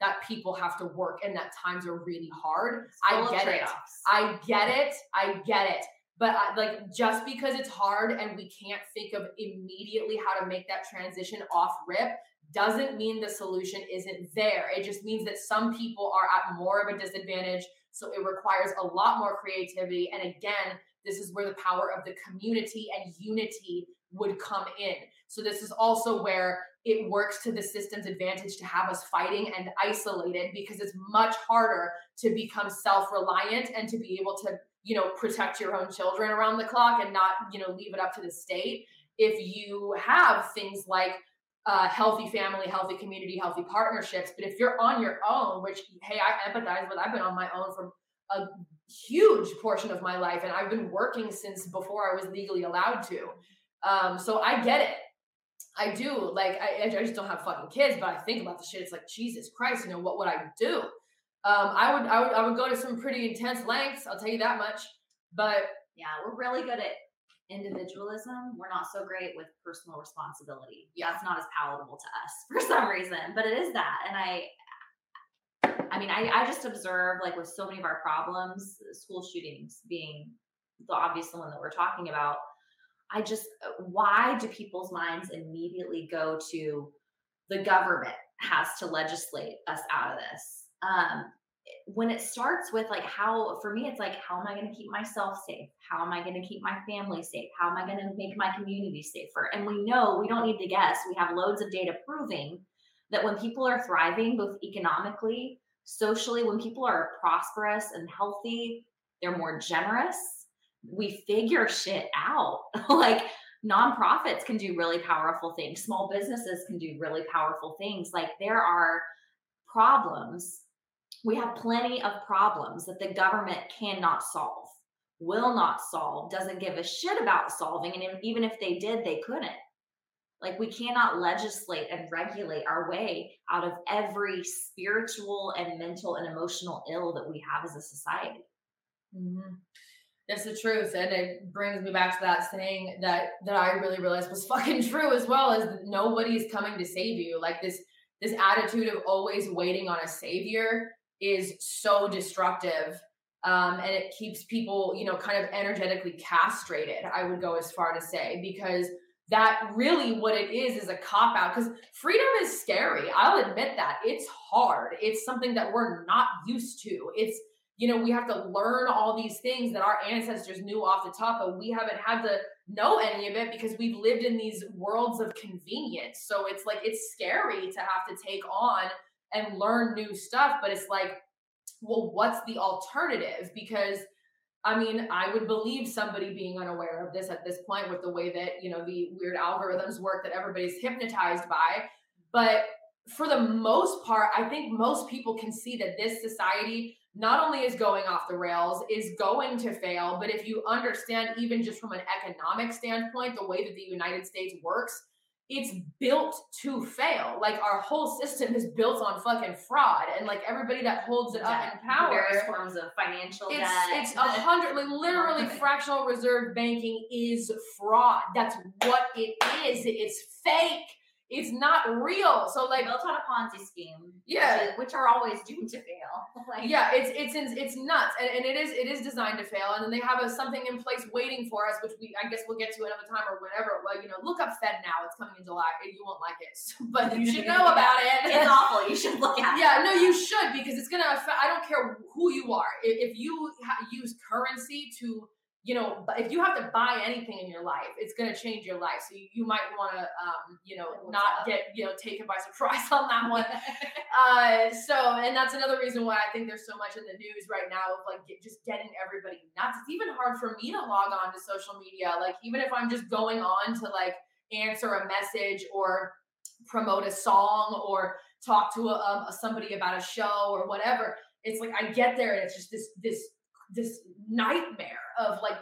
that people have to work and that times are really hard I get it. I get it. I get it. But I, like just because it's hard and we can't think of immediately how to make that transition off rip doesn't mean the solution isn't there. It just means that some people are at more of a disadvantage. So it requires a lot more creativity. And again, this is where the power of the community and unity would come in. So this is also where it works to the system's advantage to have us fighting and isolated because it's much harder to become self-reliant and to be able to, you know, protect your own children around the clock and not, you know, leave it up to the state. If you have things like uh, healthy family, healthy community, healthy partnerships. But if you're on your own, which hey, I empathize with, I've been on my own for a huge portion of my life, and I've been working since before I was legally allowed to. Um, so I get it. I do. Like I, I just don't have fucking kids, but I think about the shit. It's like Jesus Christ, you know what would I do? Um, I would, I would, I would go to some pretty intense lengths. I'll tell you that much. But yeah, we're really good at individualism. We're not so great with personal responsibility. Yeah, it's not as palatable to us (laughs) for some reason, but it is that. And I, I mean, I, I just observe like with so many of our problems, school shootings being the obvious one that we're talking about. I just, why do people's minds immediately go to the government has to legislate us out of this? Um, when it starts with like how for me it's like how am i going to keep myself safe? How am i going to keep my family safe? How am i going to make my community safer? And we know we don't need to guess we have loads of data proving that when people are thriving both economically socially when people are prosperous and healthy they're more generous we figure shit out. (laughs) Like nonprofits can do really powerful things. Small businesses can do really powerful things. Like there are problems we have plenty of problems that the government cannot solve, will not solve, doesn't give a shit about solving. And even if they did, they couldn't. Like, we cannot legislate and regulate our way out of every spiritual and mental and emotional ill that we have as a society. Mm-hmm. That's the truth, and it brings me back to that saying that that I really realized was (laughs) fucking true as well. Is that nobody's coming to save you. Like this this attitude of always waiting on a savior is so destructive um, and it keeps people you know kind of energetically castrated i would go as far to say because that really what it is is a cop out because freedom is scary i'll admit that. It's hard. It's something that we're not used to. It's you know we have to learn all these things that our ancestors knew off the top but we haven't had to know any of it because we've lived in these worlds of convenience. So it's like it's scary to have to take on and learn new stuff. But it's like, well, what's the alternative? Because I mean, I would believe somebody being unaware of this at this point with the way that, you know, the weird algorithms work that everybody's hypnotized by. But for the most part, I think most people can see that this society not only is going off the rails, is going to fail. But if you understand, even just from an economic standpoint, the way that the United States works, it's built to fail. Like our whole system is built on fucking fraud, and like everybody that holds it up in power, various forms of financial it's, debt. It's a hundred, like literally, fractional reserve banking is fraud. That's what it is. It's fake it's not real. So like built on a Ponzi scheme. Yeah, which, is, which are always doomed to fail. (laughs) like, yeah, it's it's it's nuts, and, and it is it is designed to fail. And then they have a, something in place waiting for us, which we I guess we'll get to another time or whatever. Well, you know, look up FedNow. It's coming in July. And you won't like it, (laughs) but you should know (laughs) about it. it's awful. You should look at. It. Yeah, no, you should because it's gonna affect. I don't care who you are. If, if you ha- use currency to you know, if you have to buy anything in your life, it's going to change your life. So you, you might want to, um, you know, not get, you know, taken by (laughs) surprise on that one. (laughs) uh, so, and that's another reason why I think there's so much in the news right now of like get, just getting everybody nuts. It's even hard for me to log on to social media. Like, even if I'm just going on to like answer a message or promote a song or talk to a, um, somebody about a show or whatever, it's like I get there and it's just this, this, this nightmare of like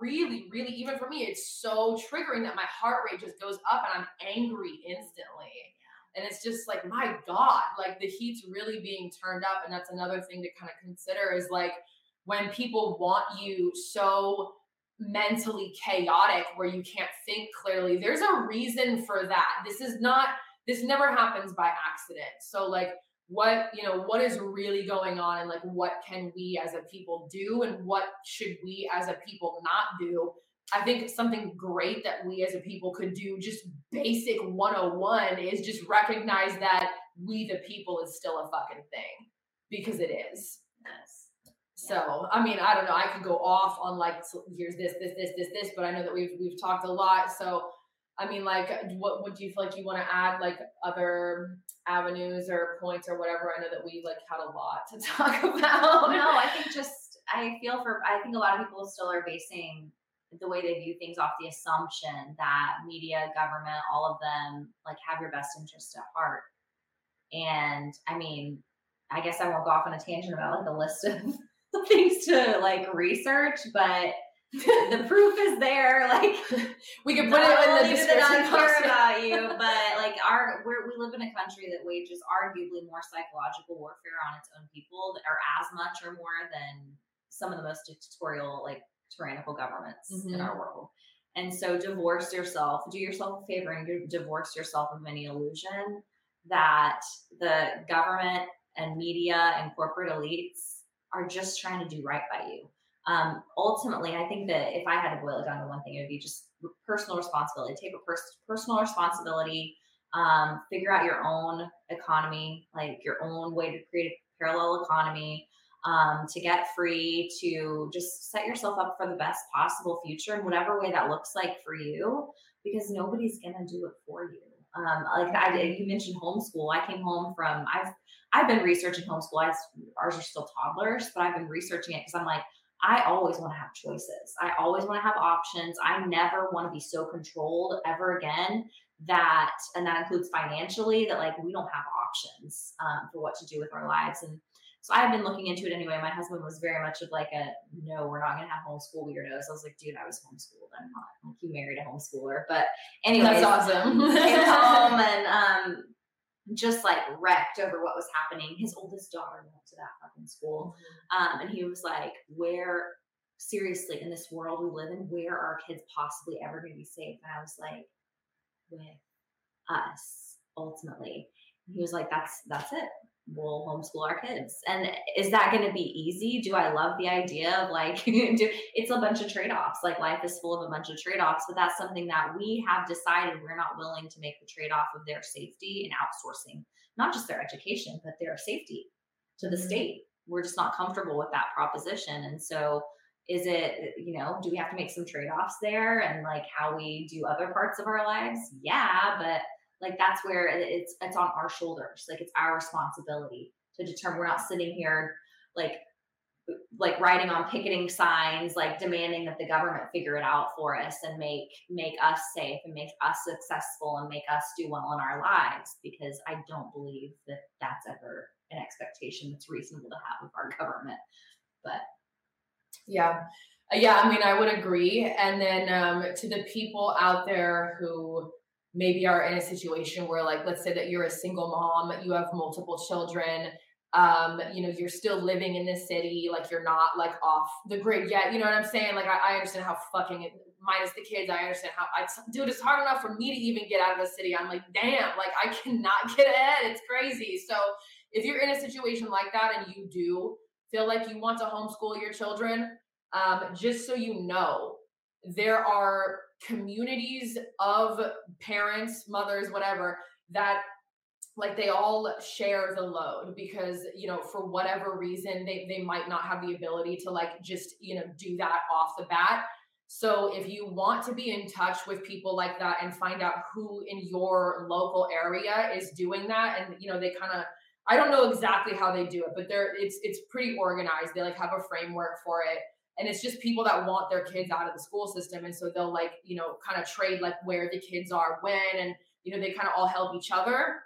really, really, even for me, it's so triggering that my heart rate just goes up and I'm angry instantly. And it's just like, my God, like the heat's really being turned up. And that's another thing to kind of consider is like when people want you so mentally chaotic where you can't think clearly, there's a reason for that. This is not, this never happens by accident. So, like, what you know what is really going on and like what can we as a people do and what should we as a people not do i think something great that we as a people could do just basic 101 is just recognize that we the people is still a fucking thing because it is yes So I mean, I don't know. I could go off on like here's this, this, this, this, this, but I know that we've we've talked a lot. So I mean, like, what would you feel like you want to add, like other avenues or points or whatever? I know that we like had a lot to (laughs) talk about. no, I think just I feel for I think a lot of people still are basing the way they view things off the assumption that media, government, all of them like have your best interest at heart. And I mean, I guess I won't go off on a tangent about like a list of (laughs) things to like research, but (laughs) the proof is there. Like (laughs) we can put it in the description. I care about you, (laughs) but like our we we live in a country that wages arguably more psychological warfare on its own people, that are as much or more than some of the most dictatorial, like tyrannical governments mm-hmm. in our world. And so, divorce yourself. Do yourself a favor and divorce yourself of any illusion that the government and media and corporate elites are just trying to do right by you. Um, ultimately, I think that if I had to boil it down to one thing, it would be just personal responsibility. Take a pers- personal responsibility. Um, figure out your own economy, like your own way to create a parallel economy. Um, to get free, to just set yourself up for the best possible future in whatever way that looks like for you, because nobody's gonna do it for you. Um, like I did, you mentioned homeschool. I came home from I've I've been researching homeschool. I, ours are still toddlers, but I've been researching it because I'm like, I always want to have choices. I always want to have options. I never want to be so controlled ever again that, and that includes financially, that like we don't have options um, for what to do with our lives. And so I've been looking into it anyway. My husband was very much of like a no, we're not gonna have homeschool weirdos. I was like, dude, I was homeschooled. I'm not like you married a homeschooler. But anyway, that's awesome. (laughs) came home and um just like wrecked over what was happening. His oldest daughter went to that fucking school. Mm-hmm. Um, and he was like, where seriously in this world we live in, where are our kids possibly ever gonna be safe? And I was like, with us ultimately. And he was like, that's that's it we'll homeschool our kids. And is that going to be easy? Do I love the idea of like, (laughs) do, it's a bunch of trade offs. Like life is full of a bunch of trade offs, but that's something that we have decided we're not willing to make the trade off of their safety and outsourcing, not just their education, but their safety to the mm-hmm. state. We're just not comfortable with that proposition. And so, is it, you know, do we have to make some trade offs there and like how we do other parts of our lives? Yeah, but like that's where it's it's on our shoulders. Like it's our responsibility to determine we're not sitting here like like writing on picketing signs like demanding that the government figure it out for us and make make us safe and make us successful and make us do well in our lives because i don't believe that that's ever an expectation that's reasonable to have of our government. But yeah. Yeah i mean i would agree. And then um, to the people out there who maybe are in a situation where like let's say that you're a single mom you have multiple children um you know you're still living in this city like you're not like off the grid yet you know what i'm saying? Like i, I understand how fucking minus the kids i understand how i dude it's hard enough for me to even get out of the city. I'm like damn like i (laughs) cannot get ahead. It's crazy. So if you're in a situation like that and you do feel like you want to homeschool your children um just so you know there are communities of parents, mothers, whatever, that like they all share the load because you know for whatever reason they they might not have the ability to like just you know do that off the bat. So if you want to be in touch with people like that and find out who in your local area is doing that and you know they kind of I don't know exactly how they do it but they're it's it's pretty organized. They like have a framework for it and it's just people that want their kids out of the school system. And so they'll like you know kind of trade like where the kids are when and you know they kind of all help each other.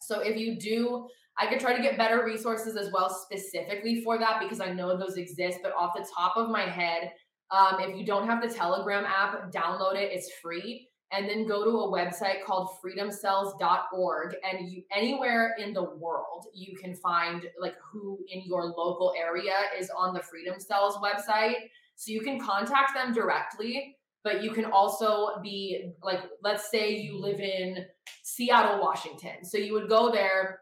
So if you do i could try to get better resources as well specifically for that because i know those exist but off the top of my head um, if you don't have the telegram app download it. It's free and then go to a website called freedomcells.org and you anywhere in the world you can find like who in your local area is on the freedom cells website. So you can contact them directly but you can also be like let's say you live in seattle washington. So you would go there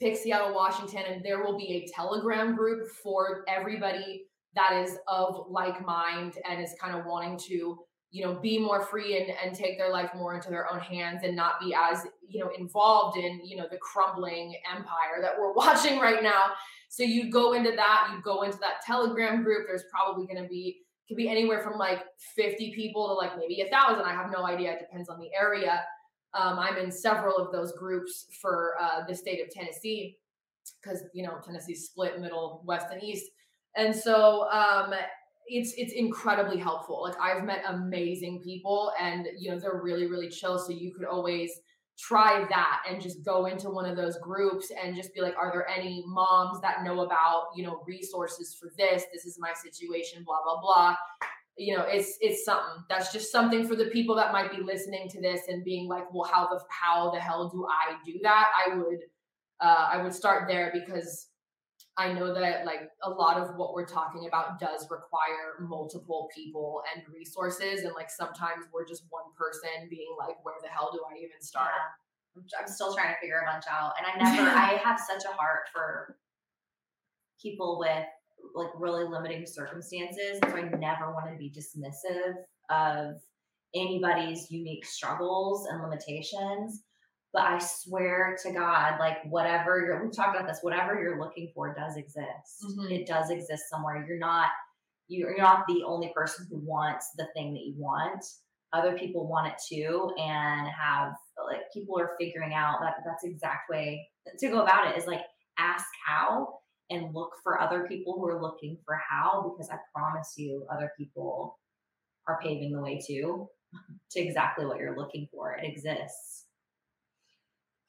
pick seattle washington and there will be a telegram group for everybody that is of like mind and is kind of wanting to you know be more free and, and take their life more into their own hands and not be as you know involved in you know the crumbling empire that we're (laughs) watching right now. So you go into that you go into that telegram group. There's probably going to be could be anywhere from like 50 people to like maybe a thousand. I have no idea. It depends on the area. Um, i'm in several of those groups for uh, the state of tennessee because you know tennessee's split middle west and east. And so um, it's it's incredibly helpful. Like I've met amazing people and you know they're really really chill so you could always try that and just go into one of those groups and just be like are there any moms that know about you know resources for this? This is my situation blah blah blah. You know it's it's something that's just something for the people that might be listening to this and being like well how the how the hell do i do that? I would uh, i would start there because I know that like a lot of what we're talking about does require multiple people and resources. And like sometimes we're just one person being like, where the hell do I even start? Yeah. I'm still trying to figure a bunch out. And I never, (laughs) I have such a heart for people with like really limiting circumstances. So I never want to be dismissive of anybody's unique struggles and limitations. But I swear to God, like whatever you're, we talked about this, whatever you're looking for does exist. Mm-hmm. It does exist somewhere. You're not, you're not the only person who wants the thing that you want. Other people want it too, and have like people are figuring out that that's the exact way to go about it is like ask how and look for other people who are looking for how because I promise you, other people are paving the way too (laughs) to exactly what you're looking for. It exists.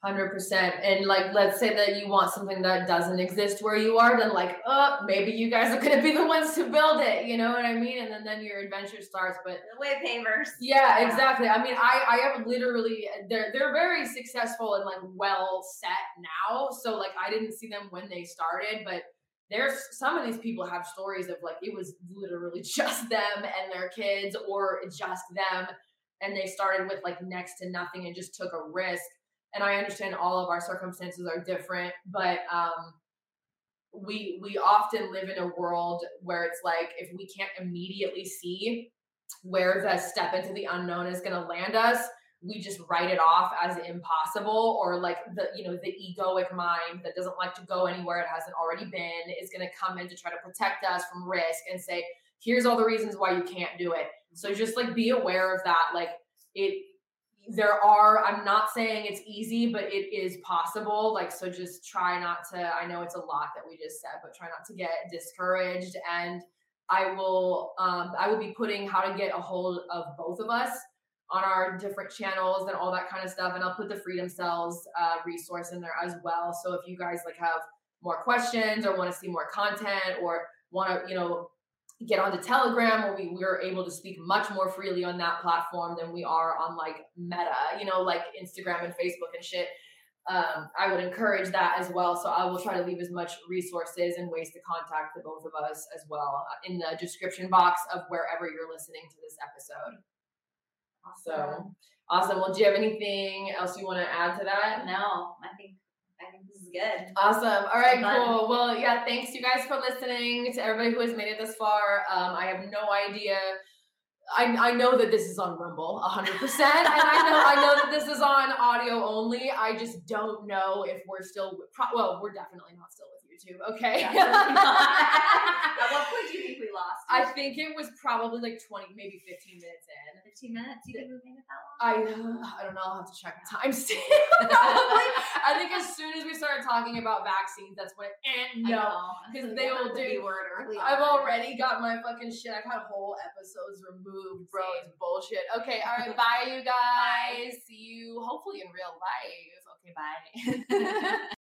Hundred percent. And like, let's say that you want something that doesn't exist where you are, then like, oh, maybe you guys are gonna be the ones to build it. You know what I mean? And then then your adventure starts. But the way pavers. Yeah, yeah, exactly. I mean, I I have literally they're they're very successful and like well set now. So like, I didn't see them when they started, but there's some of these people have stories of like it was literally (laughs) just them and their kids or just them and they started with like next to nothing and just took a risk and I understand all of our circumstances are different, but um, we we often live in a world where it's like if we can't immediately see where the step into the unknown is going to land us, we just write it off as impossible or like the you know the egoic mind that doesn't like to go anywhere it hasn't already been is going to come in to try to protect us from risk and say here's all the reasons why you can't do it. So just like be aware of that like it there are i'm not saying it's easy but it is possible. Like so just try not to i know it's a lot that we just said but try not to get discouraged. And i will um i will be putting how to get a hold of both of us on our different channels and all that kind of stuff. And i'll put the freedom cells uh, resource in there as well. So if you guys like have more questions or want to see more content or want to you know get onto Telegram where we we're able to speak much more freely on that platform than we are on like Meta, you know, like Instagram and Facebook and shit. Um, I would encourage that as well. So I will try to leave as much resources and ways to contact the both of us as well uh, in the description box of wherever you're listening to this episode. Awesome. So awesome. Well, do you have anything else you want to add to that? No, I think I think good. Awesome. All right, cool. Well, yeah, thanks you guys for listening. To everybody who has made it this far, um, I have no idea I, I know that this is on Rumble 100%. and I know I know that this is on audio only. I just don't know if we're still, pro- well, we're definitely not still with YouTube. Okay. (laughs) At what point do you think we lost? I think it was probably like 20, maybe 15 minutes in. 15 minutes? You think we made it that long? I, (sighs) I don't know. I'll have to check the timestamp. (laughs) probably. I think as soon as we started talking about vaccines, that's when, eh, no. Because they will do. Word early I've already got my fucking shit. I've had whole episodes removed moved, bro. It's bullshit. Okay, all right, bye, you (laughs) guys. Bye. See you hopefully in real life. Okay, bye. (laughs)